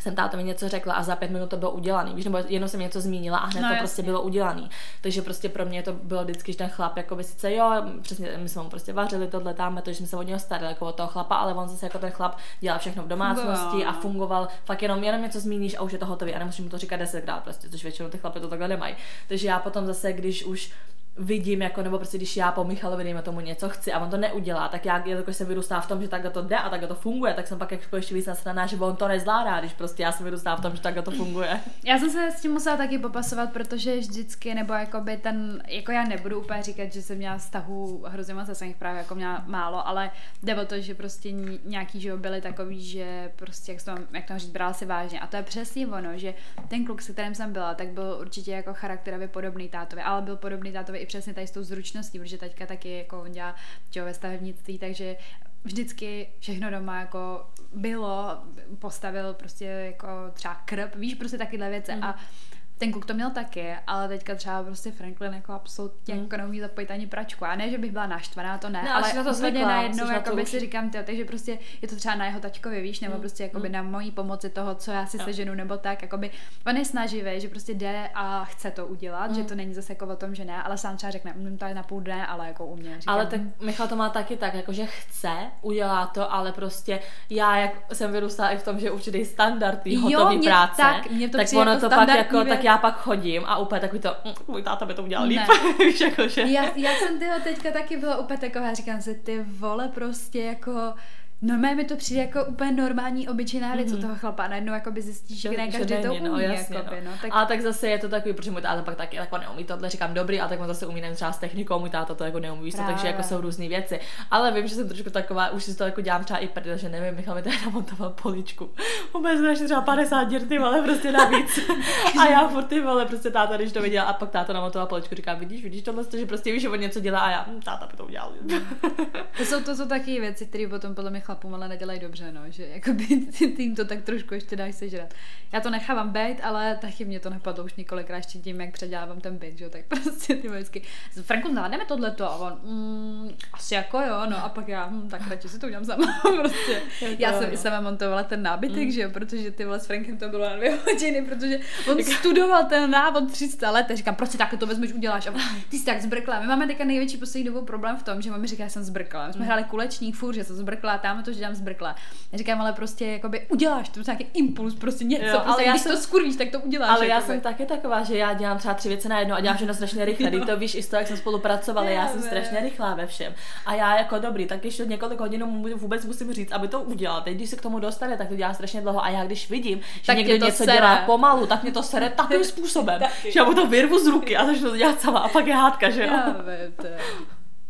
jsem tátovi něco řekla a za pět minut to bylo udělaný, víš, nebo jenom jsem něco zmínila a hned no, to jasně. prostě bylo udělaný. Takže prostě pro mě to bylo vždycky, že ten chlap, jako by sice jo, přesně, my jsme mu prostě vařili tohle tam, to, že jsme se od něho starali jako od toho chlapa, ale on zase jako ten chlap dělal všechno v domácnosti wow. a fungoval, fakt jenom, jenom něco zmíníš a už je to hotové a nemusíš mu to říkat desetkrát prostě, což většinou ty chlapy to takhle nemají. Takže já potom zase, když už vidím, jako, nebo prostě když já po Michalovi, dejme tomu něco chci a on to neudělá, tak já, jelikož jsem vyrůstá v tom, že takhle to jde a takhle to funguje, tak jsem pak jako ještě víc nasraná, že on to nezvládá, když prostě já jsem vyrůstá v tom, že takhle to funguje. [laughs] Já jsem se s tím musela taky popasovat, protože vždycky, nebo jakoby ten, jako já nebudu úplně říkat, že jsem měla vztahu hrozně moc, jsem jich právě jako měla málo, ale jde o to, že prostě nějaký, že byly takový, že prostě, jak, to, jak to říct, bral si vážně. A to je přesně ono, že ten kluk, se kterým jsem byla, tak byl určitě jako charakterově podobný tátovi, ale byl podobný tátovi i přesně tady s tou zručností, protože teďka taky jako on dělá čo, ve stavebnictví, takže vždycky všechno doma jako bylo, postavil prostě jako třeba krb, víš, prostě takyhle věci mm. a mhm ten kluk to měl taky, ale teďka třeba prostě Franklin jako absolutně mm. jako neumí zapojit ani pračku. A ne, že bych byla naštvaná, to ne, no, ale na to úplně najednou jako by si říkám, tyjo, takže prostě je to třeba na jeho tačkovi, víš, nebo mm. prostě jako by mm. na mojí pomoci toho, co já si no. seženu, nebo tak, jako by on je snaživý, že prostě jde a chce to udělat, mm. že to není zase jako o tom, že ne, ale sám třeba řekne, umím to na půl dne, ale jako u mě. Říkám, ale tak Michal to má taky tak, jako že chce, udělá to, ale prostě já, jak jsem vyrůstala i v tom, že určitý standard hotový práce, tak, mě to tak ono jako to pak jako, tak já pak chodím a úplně takový to, mm, můj táta by to udělal líp, [laughs] víš, jako, že... Já, já jsem tyho teďka taky byla úplně taková, říkám si, ty vole prostě jako Normálně mi to přijde jako úplně normální, obyčejná věc mm-hmm. u toho chlapa. Najednou jako by zjistíš, že ne každý to no, umí. No, jasně, jakoby, no. No, tak... Ale tak zase je to takový, protože můj táta pak taky jako neumí tohle, říkám dobrý, a tak on zase umí nevím, třeba s technikou, můj táta to jako neumí, víš takže jako jsou různé věci. Ale vím, že jsem trošku taková, už si to jako dělám třeba i prdel, že nevím, Michal mi tady namontoval poličku. Vůbec ještě třeba 50 děr, ty vole, prostě navíc. [laughs] a já furt ty vole, prostě táta, když to viděl, a pak táta namontoval poličku, říká, vidíš, vidíš tohle, že prostě víš, že on něco dělá a já, hm, táta by to udělal. [laughs] to jsou, to jsou taky věci, které potom podle mě chlapům ale nedělají dobře no, že jakoby tím to tak trošku ještě dáš sežrat. Já to nechávám být, ale taky mě to napadlo už několikrát ještě tím, jak předělávám ten byt, že tak [laughs] prostě ty vždycky, Franku, zvládneme tohleto a on, mm, asi jako jo, no a pak já, hm, tak radši si to udělám sama, [laughs] prostě. Já jsem i sama montovala ten nábytek, mm. že jo, protože ty vole s Frankem to bylo na dvě [laughs] hodiny, protože on studoval ten návod 300 let a říkám, proč si takhle to vezmeš, uděláš a ty jsi tak zbrkla. My máme teďka největší poslední dobou problém v tom, že mi říká, že jsem zbrkla. My jsme mm. hráli kulečník furt, že jsem zbrkla, tam to, že dělám zbrkla. Říkám, ale prostě jakoby uděláš to, nějaký impuls, prostě něco, jo, prostě, ale já když jsem, to skurvíš, tak to uděláš. Ale jakoby. já jsem taky taková, že já dělám třeba tři věci najednou a dělám všechno strašně rychle. Ty to víš i z toho, jak jsme spolupracovali, já, já jsem strašně rychlá ve všem. A já jako dobrý, tak ještě několik hodin vůbec musím říct, aby to udělal. Teď, když se k tomu dostane, tak to dělá strašně dlouho. A já když vidím, že tak někdo něco sere. dělá pomalu, tak mě to sere takovým [laughs] způsobem, že já mu to vyrvu z ruky a začnu to dělat sama a pak je hádka, že jo? Já,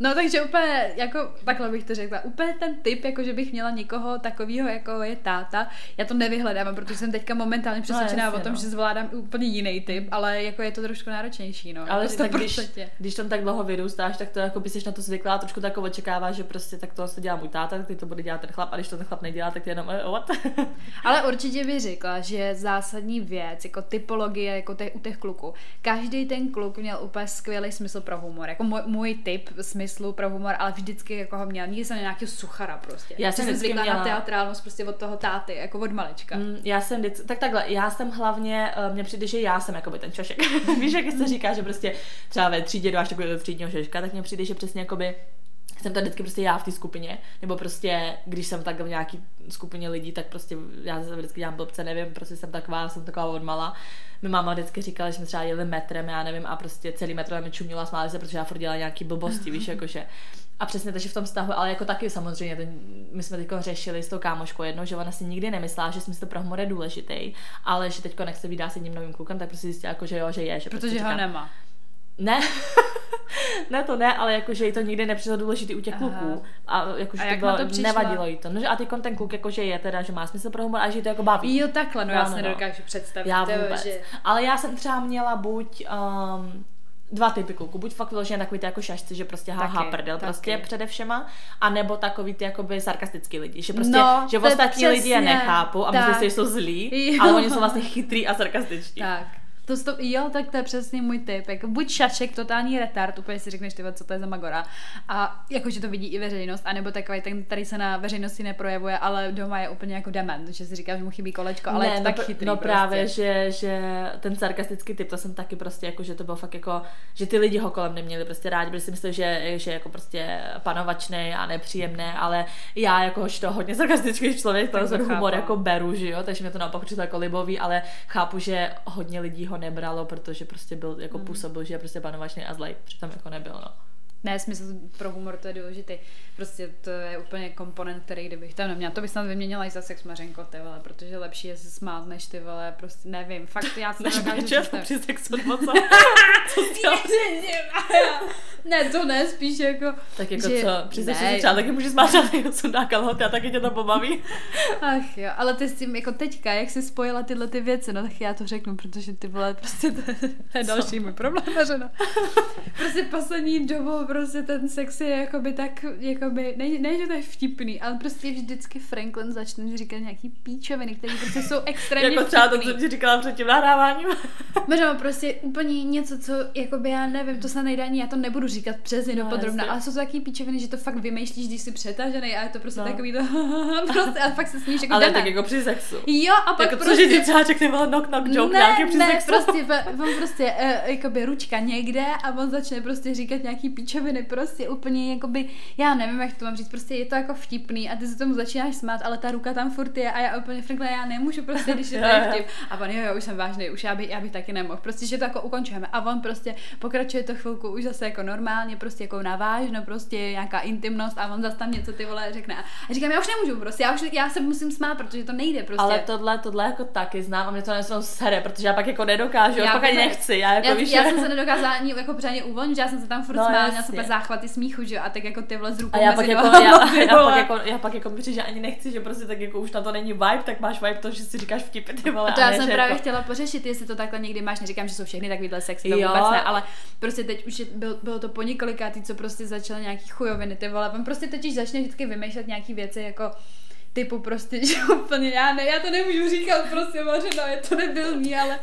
No takže úplně, jako takhle bych to řekla, úplně ten typ, jako že bych měla někoho takového, jako je táta, já to nevyhledávám, protože jsem teďka momentálně no, přesvědčená no, o tom, no. že zvládám úplně jiný typ, ale jako je to trošku náročnější, no. Ale tak když, když tam tak dlouho vyrůstáš, tak to jako by jsi na to zvyklá, trošku tak očekává, že prostě tak to se dělá můj táta, tak ty to bude dělat ten chlap, a když to ten chlap nedělá, tak ty jenom uh, what? [laughs] ale určitě bych řekla, že zásadní věc, jako typologie, jako te, u těch kluků, každý ten kluk měl úplně skvělý smysl pro humor, jako můj, můj typ smysl smyslu pro humor, ale vždycky jako ho měl. Nikdy jsem nějakého suchara prostě. Já jsem zvykla měla... na teatrálnost prostě od toho táty, jako od malička. Mm, já jsem vždycky, tak takhle, já jsem hlavně, uh, mně přijde, že já jsem jako by ten čošek. [laughs] Víš, jak se říká, že prostě třeba ve třídě máš takového třídního šeška, tak mně přijde, že přesně jakoby jsem to vždycky prostě já v té skupině, nebo prostě, když jsem tak v nějaký skupině lidí, tak prostě já se vždycky dělám blbce, nevím, prostě jsem taková, jsem taková odmala. Mi máma vždycky říkala, že jsme třeba jeli metrem, já nevím, a prostě celý metr mi čumila a smáli se, protože já furt dělala nějaký blbosti, víš, [laughs] jakože. A přesně takže v tom vztahu, ale jako taky samozřejmě, ten, my jsme teď řešili s tou kámoškou jednou, že ona si nikdy nemyslela, že smysl pro humor je důležitý, ale že teď nechce vydá s jedním novým klukem, tak prostě zjistila, jako, že jo, že je. Že protože prostě ho říkám, nemá. Ne, [laughs] ne, to ne, ale jakože jí to nikdy nepřišlo důležitý u těch Aha. kluků. A jakože A to jak bylo, to přišla? nevadilo jí to. No, že a teď ten kluk jakože je teda, že má smysl pro humor a že jí to jako baví. Jo, takhle, no, No, já si no. nedokážu představit. Já vůbec. Že... Ale já jsem třeba měla buď um, dva typy kluků. Buď fakt vyloženě takový ty jako šašci, že prostě haha Taky, prdel taky. prostě přede všema, a nebo takový ty jakoby sarkastický lidi, že prostě, No, že ostatní lidi je přesně nechápou a myslí si, že jsou zlí, [laughs] Jo. ale oni jsou vlastně chytrý a sarkastičtí. Tak. To stop, jo, tak to je přesně můj typ. Jako buď šašek, totální retard, úplně si řekneš, ty co to je za magora. A jakože to vidí i veřejnost, anebo takový ten, který se na veřejnosti neprojevuje, ale doma je úplně jako dement, že si říká, že mu chybí kolečko, ale ne, je to no, tak chytrý no prostě. právě, že, že ten sarkastický typ, to jsem taky prostě jako, že to bylo fakt jako, že ty lidi ho kolem neměli prostě rádi, protože si mysleli, že, že jako prostě panovačný a nepříjemný, ale já jakožto hodně sarkastický člověk, to to ten humor jako beru, že jo, takže mě to naopak přišlo jako libový, ale chápu, že hodně lidí ho nebralo, protože prostě byl, jako Hmm. působil, že je prostě panovačný a zlej, přitom jako nebyl, no. Ne, smysl pro humor to je důležitý. Prostě to je úplně komponent, který kdybych tam neměla, to bych snad vyměnila i za sex mařenko, ty vole, protože lepší je se smát, než ty vole, prostě nevím, fakt já Než nedokážu představit. při sexu nebo co? co jsi dělala? Ne, to ne, spíš jako... Tak jako že- co, ne. si třeba taky můžeš smát žádný sundá kalhoty a taky tě to pobaví. [laughs] Ach jo, ale ty s tím jako teďka, jak jsi spojila tyhle ty věci, no tak já to řeknu, protože ty vole, prostě to, je- další můj problém. [laughs] Prostě poslední dobou prostě ten sex je jakoby tak, jakoby, ne, ne, že to je vtipný, ale prostě vždycky Franklin začne říkat nějaký píčoviny, které prostě jsou extrémně jako třeba to, co ti říkala před tím nahráváním. [laughs] Možná prostě úplně něco, co, jakoby já nevím, to se nejde ani, já to nebudu říkat přesně No, dopodrobna, ale jsou to taky píčoviny, že to fakt vymýšlíš, když jsi přetažený a je to prostě No. takový to, [laughs] prostě, ale fakt se smíš jako Ale dement. tak jako při sexu. Jo, a pak Jako prostě... že ti třeba řekne knock knock joke ne, nějaký při ne, sexu. prostě, [laughs] on prostě, uh, jakoby ručka někde a on začne prostě říkat nějaký píčoviny, prostě úplně, jakoby, já nevím, jak to mám říct, prostě je to jako vtipný a ty se tomu začínáš smát, ale ta ruka tam furt je a já úplně, Franklin, já nemůžu prostě, když je tady [laughs] vtip. A on, jo, jo, už jsem vážný, už já bych, já bych taky nemohl, prostě, že to jako ukončujeme. A on prostě pokračuje to chvilku už zase jako normálně, prostě jako navážno, prostě nějaká intimnost a on zase tam něco ty vole řekne. A říkám, já už nemůžu, prostě, já už já se musím smát, protože to nejde prostě. Ale tohle, tohle jako taky znám a mě to nesmou sere, protože já pak jako nedokážu, já, Já pak ani nechci, já jako já, víš, já jsem se nedokázala ani jako pořádně uvolnit, že já jsem se tam furt No, smála, jasně. jsem úplně záchvaty smíchu, že jo, a tak jako ty vole z rukou a já pak, jako, já, já, pak jako, já pak jako že ani nechci, že prostě tak jako už na to není vibe, tak máš vibe to, že si říkáš vtipy ty vole. A to já jsem právě jako, chtěla pořešit, jestli to takhle někdy máš, neříkám, že jsou všechny takovýhle sexy, to Jo. vůbec ne, ale prostě teď už je, byl, bylo to po několikátý, co prostě začaly nějaký chujoviny, ty vole, on prostě totiž začne vždycky vymýšlet nějaký věci jako typu prostě, [laughs] že úplně, já ne, já to nemůžu říkat prostě, Mařeno, je to nebylný, ale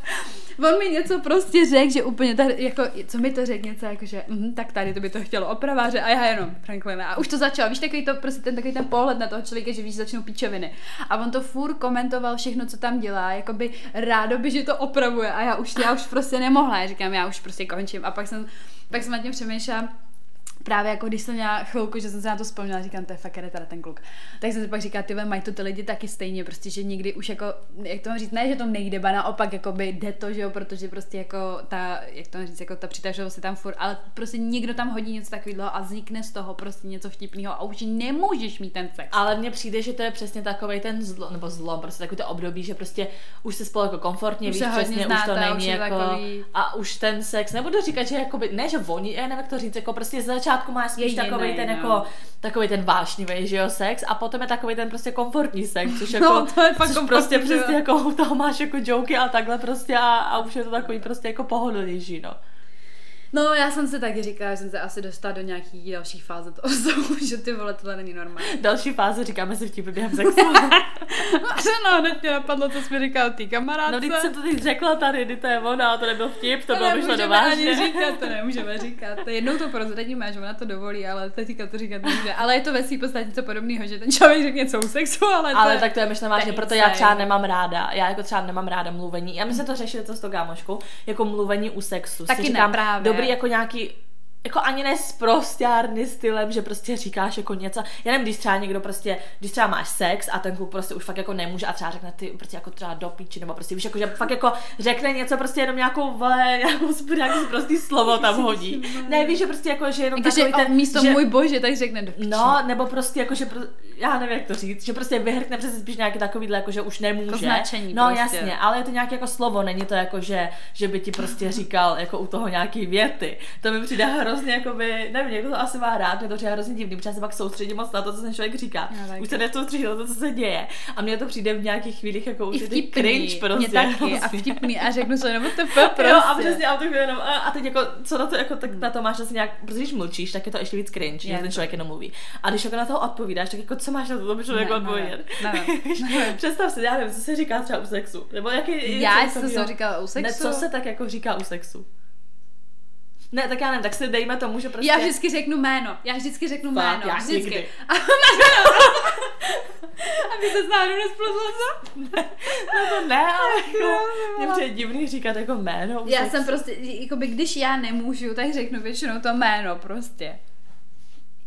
on mi něco prostě řekl, že úplně tady, jako, co mi to řekl, něco jako, že mhm, tak tady to by to chtělo opraváře a já jenom Franklina. A už to začalo, víš, takový to, prostě ten takový ten pohled na toho člověka, že víš, začnou píčoviny. A on to furt komentoval všechno, co tam dělá, jakoby rádo by, že to opravuje a já už, já už prostě nemohla, já říkám, já už prostě končím. A pak jsem, pak jsem nad tím přemýšlela, právě jako když jsem měla chvilku, že jsem se na to vzpomněla, říkám, to je fakt teda ten kluk. Tak jsem si pak říkala, ty mají to ty lidi taky stejně, prostě, že nikdy už jako, jak to mám říct, ne, že to nejde, ba naopak, jako by jde to, že jo, protože prostě jako ta, jak to mám říct, jako ta přitažlivost je tam furt, ale prostě někdo tam hodí něco takového a vznikne z toho prostě něco vtipného a už nemůžeš mít ten sex. Ale mně přijde, že to je přesně takový ten zlo, nebo zlom, prostě takový to období, že prostě už se spolu jako komfortně, Už víš přesně, už to znáte, není už jako, takový- a už ten sex, nebudu říkat, že jakoby, ne, že oni, já nevím, jak to říct, jako prostě začátku máš spíš takový ten no. jako, takový ten vášnivý, že jo, sex a potom je takový ten prostě komfortní sex, což jako, No, to je fakt což prostě přesně jako [laughs] u toho máš jako joky a takhle prostě a, a už je to takový prostě jako pohodlnější, no. No, já jsem si taky říkala, že jsem se asi dostala do nějaký další fáze toho stavu, [laughs] že ty vole, tohle není normální. Další fáze říkáme si vtipy během [laughs] sexu. no, hned mě napadlo, co jsi mi říkal ty kamarádce. No, když jsem to teď řekla tady, kdy to je ona, to nebyl vtip, to to bylo vyšlo do nemůžeme ani vážně. říkat, to nemůžeme [laughs] říkat. To jednou to prozradíme, že ona to dovolí, ale teďka to říkat nemůže. Ale je to ve svý podstatě něco podobného, že ten člověk řekne něco o sexu, ale, Ale to tak to je myšleno vážně, to je proto já třeba nemám ráda. Já jako třeba nemám ráda mluvení. Já my jsme to řešili to s tou kámoškou, jako mluvení u sexu. Taky říkám. Dobrý jako nějaký jako ani ne sprostárny stylem, že prostě říkáš jako něco. Já nevím, když třeba někdo prostě, když třeba máš sex a ten kluk prostě už fakt jako nemůže a třeba řekne ty prostě jako třeba do píči, nebo prostě víš, jako, že fakt jako řekne něco prostě jenom nějakou vole, [laughs] nějakou nějaký prostý slovo tam hodí. Ne, víš, že prostě jako, že jenom Jakože takový ten, ten, místo že, můj bože, tak řekne do piči. No, nebo prostě jako, že, pro, já nevím, jak to říct, že prostě vyhrkne přes spíš nějaký takovýhle, jako že už nemůže. Jako značení No prostě. jasně, ale je to nějaké jako slovo, není to jako, že, že by ti prostě říkal jako u toho nějaký věty. To mi přijde hrozně, jako by, nevím, někdo to asi má rád, mě to přijde hrozně divný, protože já se pak soustředím moc na to, co ten člověk říká. Taky. už se nesoustředím na to, co se děje. A mně to přijde v nějakých chvílích jako určitý vtipný, cringe prostě. mě taky, a [laughs] hrozně. vtipný, a řeknu se jenom to [laughs] prostě. Jo, a přesně, a, to jenom, a a teď jako, co na to, jako, tak na to máš asi nějak, protože když mlčíš, tak je to ještě víc cringe, že Je ten to. člověk jenom mluví. A když jako na toho odpovídáš, tak jako co máš na to tomu člověku Ne, odpovědět? [laughs] Představ si, já nevím, co se říká třeba u sexu. Nebo jaký, Já jsem to říkala u sexu. Ne, co se tak jako říká u sexu? Ne, tak já nevím, tak si dejme tomu, že prostě... Já vždycky řeknu jméno. Já vždycky řeknu Fakt, jméno. já vždycky. nikdy. [laughs] A Aby [laughs] se s náhodou nesplozla co? [laughs] No to ne, ale jako, mě přijde divný říkat jako jméno Já jsem prostě, jakoby, když já nemůžu, tak řeknu většinou to jméno prostě.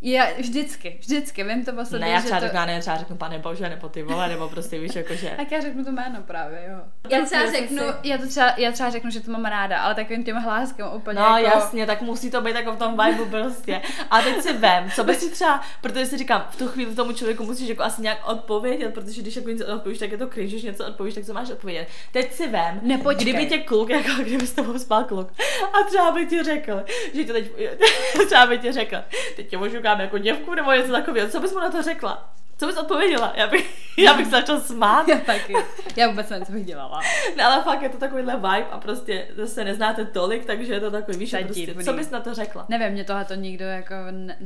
Já vždycky, vždycky, vím to o sobě, Ne, já že třeba to... řeknu, nevím, třeba řeknu pane bože, nebo ty vole, nebo prostě víš, jakože... Tak já řeknu to jméno právě, jo. Já třeba jsem řeknu, já to třeba, já třeba řeknu, že to mám ráda, ale takovým tím hláskem úplně No jako... jasně, tak musí to být jako v tom vibu prostě. A teď si vem, co by si třeba, protože si říkám, v tu chvíli tomu člověku musíš jako asi nějak odpovědět, protože když jako něco odpovíš, tak je to cringe, když něco odpovíš, tak co máš odpovědět. Teď si vem, Nepočkej. kdyby tě kluk, jako [laughs] kdyby s tebou spal kluk, a třeba by ti řekl, že tě teď, [laughs] třeba by ti řekl, teď tě ožukám jako děvku nebo něco takového, co bys mu na to řekla? Co bys odpověděla? Já bych, já bych začal smát. [laughs] Já taky. Já vůbec nevím, co bych dělala. No, ale fakt je to takovýhle vibe a prostě zase neznáte tolik, takže je to takový, víš, To prostě, co bys na to řekla? Nevím, mě tohle to nikdo jako... Ne...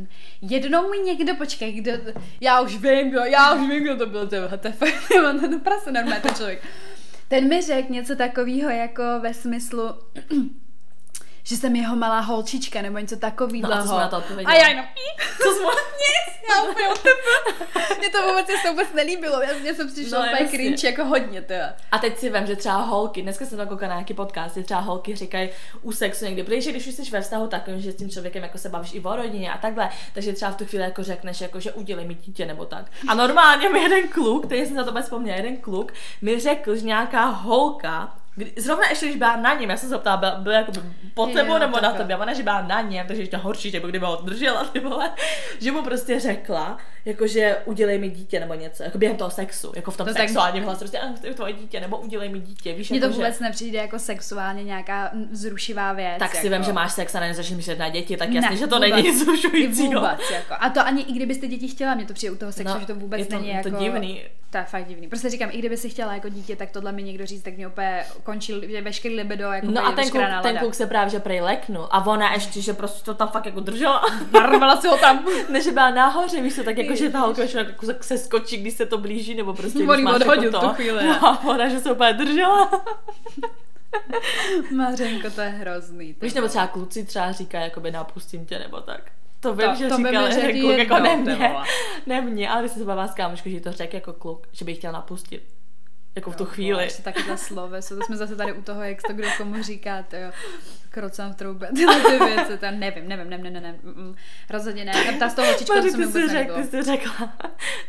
Jednou mi někdo, počkej, kdo... Já už vím, jo, já už vím, kdo to byl, to je fakt, [laughs] on ten prase normálně, ten člověk. Ten mi řekl něco takového jako ve smyslu, [clears throat] že jsem jeho malá holčička, nebo něco takového. No a co na to odpověděla? A já jenom, Co jsi mu... nic, [laughs] já úplně utep. [laughs] Mně to vůbec se vůbec nelíbilo, já jsem přišla No, úplně cringe, jako hodně, to A teď si vem, že třeba holky, dneska jsem to koukala na nějaký podcast, že třeba holky říkají u sexu někdy, protože když už jsi ve vztahu takovým, že s tím člověkem jako se bavíš i o rodině a takhle, takže třeba v tu chvíli jako řekneš, jako, že udělej mi dítě nebo tak. A normálně mi jeden kluk, který jsem za to vzpomněla, jeden kluk mi řekl, že nějaká holka, kdy, zrovna ještě když byla na něm, já jsem se ptala, byla, byla jako pod Jo, tebou nebo na a ona, že byla na něm, takže ještě horší, že by kdyby ho držela, [laughs] ty vole, že mu prostě řekla, jakože udělej mi dítě nebo něco, jako během toho sexu, jako v tom To tak- sexuálním hlasu, prostě "Ah, chci tvoje dítě, nebo udělej mi dítě, víš, Mně to jako, že- vůbec nepřijde jako sexuálně nějaká vzrušivá věc. tak si jako. vím, že máš sex a nezačneš myslet na děti, tak jasně, Ne, že to vůbec. není [laughs] zrušující. Vůbec, jako. A to ani i kdybyste děti chtěla, mě to přijde u toho sexu, No, že to vůbec je to- není je to jako... divný. To je fakt divný. Prostě říkám, i kdyby si chtěla jako dítě, tak tohle mi někdo říct, tak mě úplně končí že veškerý libido, jako No a ten kluk, ten kluk se právě že prej leknu a ona ještě, že prostě to tam fakt jako držela. [laughs] Narvala si ho tam. [laughs] Ne, že byla nahoře, víš co, tak jako, že ta holka jako se skočí, když se to blíží, nebo prostě On když máš odhodil jako v to. tu chvíli, No a ona, že se úplně držela. [laughs] Mařenko, to je hrozný. Víš, nebo třeba kluci třeba říkají, jakoby napustím tě, nebo tak. To vím, To- že to říkal jeden kluk, jako jednou, ne mě, ne mě, ale když jsem se bavila s kámoškou, že to řekl jako kluk, že by ji chtěl napustit. Jako v tu chvíli. ještě Takovýhle sloveso, to jsme zase tady u toho, jak to kdo komu říká, to jo. Krocám v troubě, [laughs] tyhle ty věci, to nevím, nevím, ne, ne, ne, ne, mm, rozhodně ne, ta z toho holčička, to ty jsi, řek, ty jsi řekla,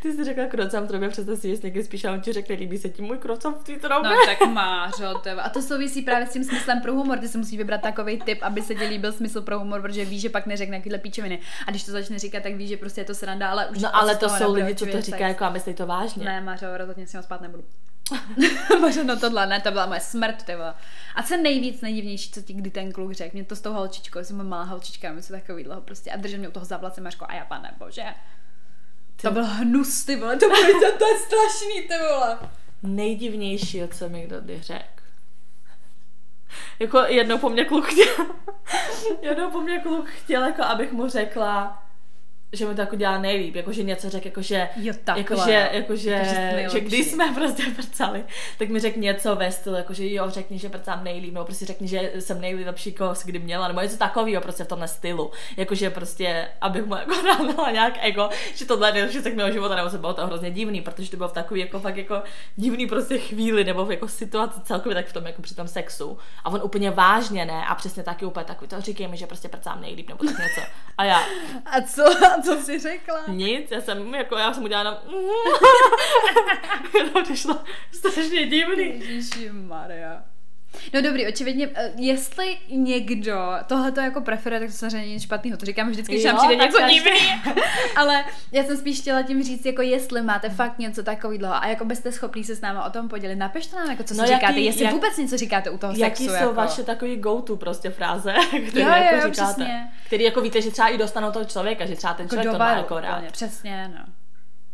ty jsi řekla krocám v trobě, představ si, jsi někdy spíš a on ti řekne, líbí se ti můj krocám v té trobě. No tak mářo, to A to souvisí právě s tím smyslem pro humor. Ty si musí vybrat takový typ, aby se ti líbil smysl pro humor, protože víš, že pak neřekne takovýhle píčoviny. A když to začne říkat, tak víš, že prostě je to sranda, ale už No ale to jsou lidi, co to říkají, jako a myslí to vážně. Ne, Mařo, rozhodně s ním spát nebudu. [laughs] Mařo, no tohle, ne, to byla moje smrt, ty vole. A co nejvíc nejdivnější, co ti kdy ten kluk řekl, mě to s tou holčičkou, jsem malá holčička, něco takového prostě a držel mě u toho za vlasem Mařko, a já pane bože. To byl hnus, ty vole, to, bylo, [laughs] to, to je strašný, ty vole. Nejdivnější, co mi kdo kdy řekl. Jako jednou po mně kluk chtěl, [laughs] jednou po mně kluk chtěl, jako abych mu řekla, že mi to jako dělá nejlíp, jakože něco řekl, jakože, Jo, takhle, jakože, jakože, Jakože že nejlepší. když jsme [laughs] prostě prcali, tak mi řekl něco ve stylu, jakože jo, řekni, že prcám nejlíp, nebo prostě řekni, že jsem nejlepší kos, kdy měla, nebo něco takového prostě v tomhle stylu, jakože prostě, abych mu jako [laughs] dala nějak ego, že tohle je nejlepší tak mého života, nebo se bylo to hrozně divný, protože to bylo v takový jako fakt jako divný prostě chvíli, nebo v jako situaci celkově tak v tom jako při tom sexu. A on úplně vážně ne, a přesně taky úplně takový, to říkej mi, že prostě prcám nejlíp, nebo tak něco. A já, A co, a [laughs] co jsi řekla? nic, já jsem, jako, já jsem udělala jenom, [laughs] [laughs] to vyšlo strašně divný. Ježíši Maria. No dobrý, očividně, eh, jestli někdo tohle to jako preferuje, tak to samozřejmě nic špatného. To říkám vždycky, když nám přijde něco divný. [laughs] Ale já jsem spíš chtěla tím říct, jako jestli máte fakt něco takového a jako byste schopný se s námi o tom podělit. Napište nám, jako co si No, říkáte, jaký- jestli jak- vůbec něco říkáte u toho Jaký sexu. jsou jako. vaše takový go-to prostě fráze, [laughs] které Jo, jako jo, říkáte? přesně. Který jako víte, že třeba i dostanou toho člověka, že třeba ten jako člověk do to má jako rád. přesně, no.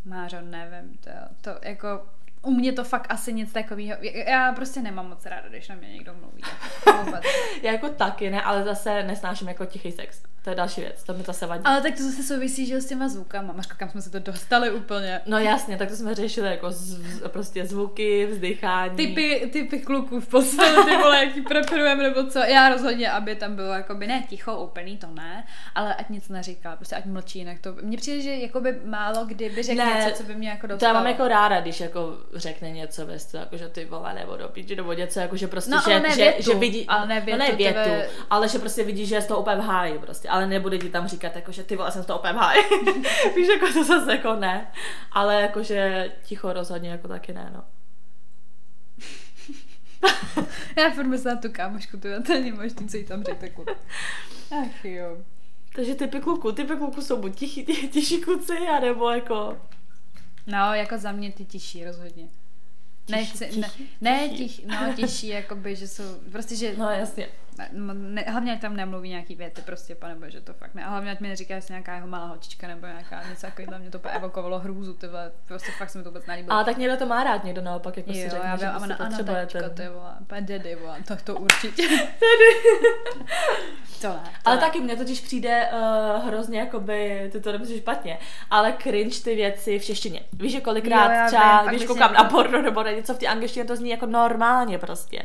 Mářo, nevím, to, to jako u mě to fakt asi nic takového. Já prostě nemám moc ráda, když na mě někdo mluví. [laughs] Jako. Já jako taky ne, ale zase nesnáším jako tichý sex. To je další věc, to mi zase vadí. Ale tak to zase souvisí, že s těma zvukama. Mařko, kam jsme se to dostali úplně. No jasně, tak to jsme řešili jako z, prostě zvuky, vzdychání. Typy, typy kluků v posteli, ty vole, jaký preferujeme nebo co. Já rozhodně, aby tam bylo jakoby ne ticho, úplný, to ne, ale ať nic neříká, prostě ať mlčí, jinak to, mně přijde, že jakoby málo kdy by řekl Ne, něco, co by mě jako To já dostalo. mám jako ráda, když jako řekne něco ve stylu, jako že ty vole nebo do píči, nebo něco, jako že prostě, No, že, že, větu, že vidí, ale ne větu, no, ne to větu je- ale že prostě vidí, že je z toho úplně v háji prostě, ale nebude ti tam říkat, jako že ty vole jsem z toho úplně v háji. [laughs] Víš, jako to zase jako ne, ale jako že ticho rozhodně jako taky ne, no. [laughs] Já furt myslím na tu kámošku, to, není možný, co jí tam řekl kluk. Ach jo. Takže typy kluků, typy kluků jsou buď tichý, ti- tiší kluci, anebo jako No, jako za mě ty tiší rozhodně. Ne, Tiší, chci, tichý, ne, ne tichý. tich, no, tiší, jakoby, že jsou, prostě, že No jasně. Ne, ne, hlavně ať tam nemluví nějaký věty, prostě, pane bože, to fakt ne. A hlavně ať mi neříká, jestli nějaká jeho malá holčička nebo nějaká něco takového, mě to evokovalo hrůzu, ty vole, prostě fakt se mi to vůbec nelíbilo. Ale tak někdo to má rád, někdo naopak jako si jo, řekne, já že prostě ano, ano, potřebuje ten... ty vole, úplně daddy, vole, tak to určitě. [laughs] [laughs] to ne, to Ale ne. taky mně totiž přijde uh, hrozně jakoby, ty to nemyslíš špatně, ale cringe ty věci v češtině. Víš, že kolikrát Jo, třeba, vím, když koukám na porno nebo na něco v té angličtině, to zní jako normálně prostě.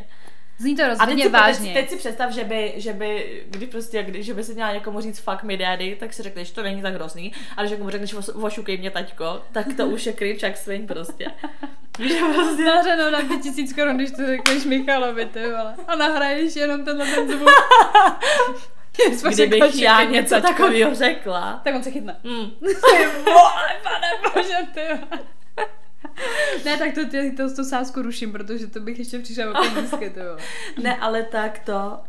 Zní to A teď rozhodně si, teď, vážně. si- teď si představ, že by, že by, když prostě, když, že by si měla někomu říct fuck me daddy, tak si řekneš, to není tak hrozný, ale že někomu řekneš "Os- ošukej mě taťko, tak to už je cringe jak svin prostě. [laughs] Víš, že prostě... Zdařeno na 5000 korun, když to řekneš Michalovi, ty vole. A nahraješ jenom tenhle ten zvuk. [laughs] Kdybych já něco takového řekla. Tak on se chytne. [laughs] Mm. Pane bože, ty vole. [laughs] Ne, tak to, ty, to, to sázku ruším, protože to bych ještě přišla o penízky, ty vole. [laughs] Ne, ale tak to,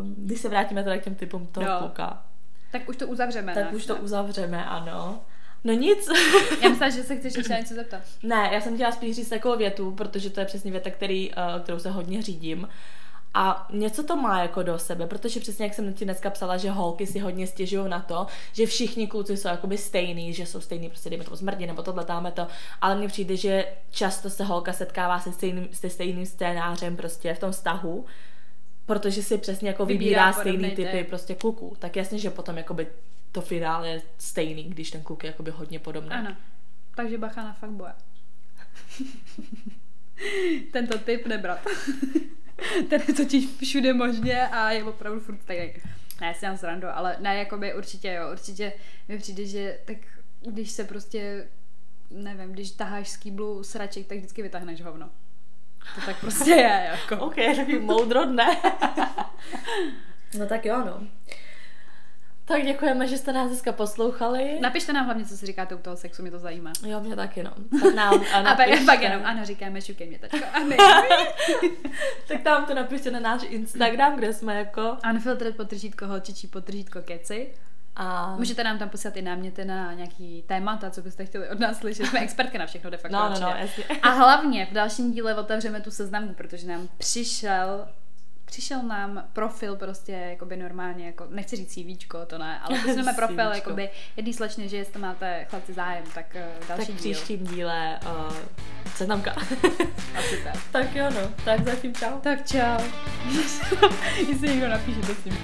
um, když se vrátíme teda k těm typům toho Jo. kluka, Tak už to uzavřeme, tak ne? už to uzavřeme, ano. No nic. [laughs] Já myslím, že se chceš ještě něco zeptat. ne, já jsem chtěla spíš říct takovou větu, protože to je přesně věta, který, uh, kterou se hodně řídím. A něco to má jako do sebe, protože přesně jak jsem ti dneska psala, že holky si hodně stěžují na to, že všichni kluci jsou jakoby stejný, že jsou stejný, prostě dejme tomu smrdě nebo tohle dáme to, ale mně přijde, že často se holka setkává se stejným, se stejným scénářem prostě v tom vztahu, protože si přesně jako Vybírá vybírá, stejný typy typ. prostě kluků. Tak jasně, že potom jakoby to finále je stejný, když ten kluk je jakoby hodně podobný. Ano. Takže bacha na fuckboy. [laughs] Tento typ nebrat. [laughs] [laughs] Ten je totiž všude možně a je opravdu furt stejný. Ne, si nám srandu, ale ne, jakoby určitě jo, určitě mi přijde, že tak když se prostě, nevím, když taháš z kýblu sraček, tak vždycky vytáhneš hovno. To tak prostě je, jako. OK, takový moudro ne. [laughs] no tak jo, no. Tak děkujeme, že jste nás dneska poslouchali. Napište nám hlavně, co si říkáte u toho sexu, mě to zajímá. Jo, mě taky, no. [laughs] Tak nám a A pak, pak jenom, ano, říkáme, šukej mě teďko. [laughs] A my. tak tam to napište na náš Instagram, kde jsme jako... Unfiltered potržítko holčičí potržítko keci. A... Můžete nám tam poslat i náměty na nějaký témata, co byste chtěli od nás slyšet. Jsme expertky na všechno de facto. No, no, no, jasně. A hlavně v dalším díle otevřeme tu seznamku, protože nám přišel přišel nám profil prostě jakoby normálně, jako, nechci říct CVčko, to ne, ale [laughs] posuneme profil jakoby jedný slečny, že jestli máte chlapci zájem, tak uh, další Tak v díl. příštím díle uh, seznamka. [laughs] Asi tak. [laughs] tak jo, no. Tak zatím čau. Tak čau. Jestli někdo napíše, to s ním.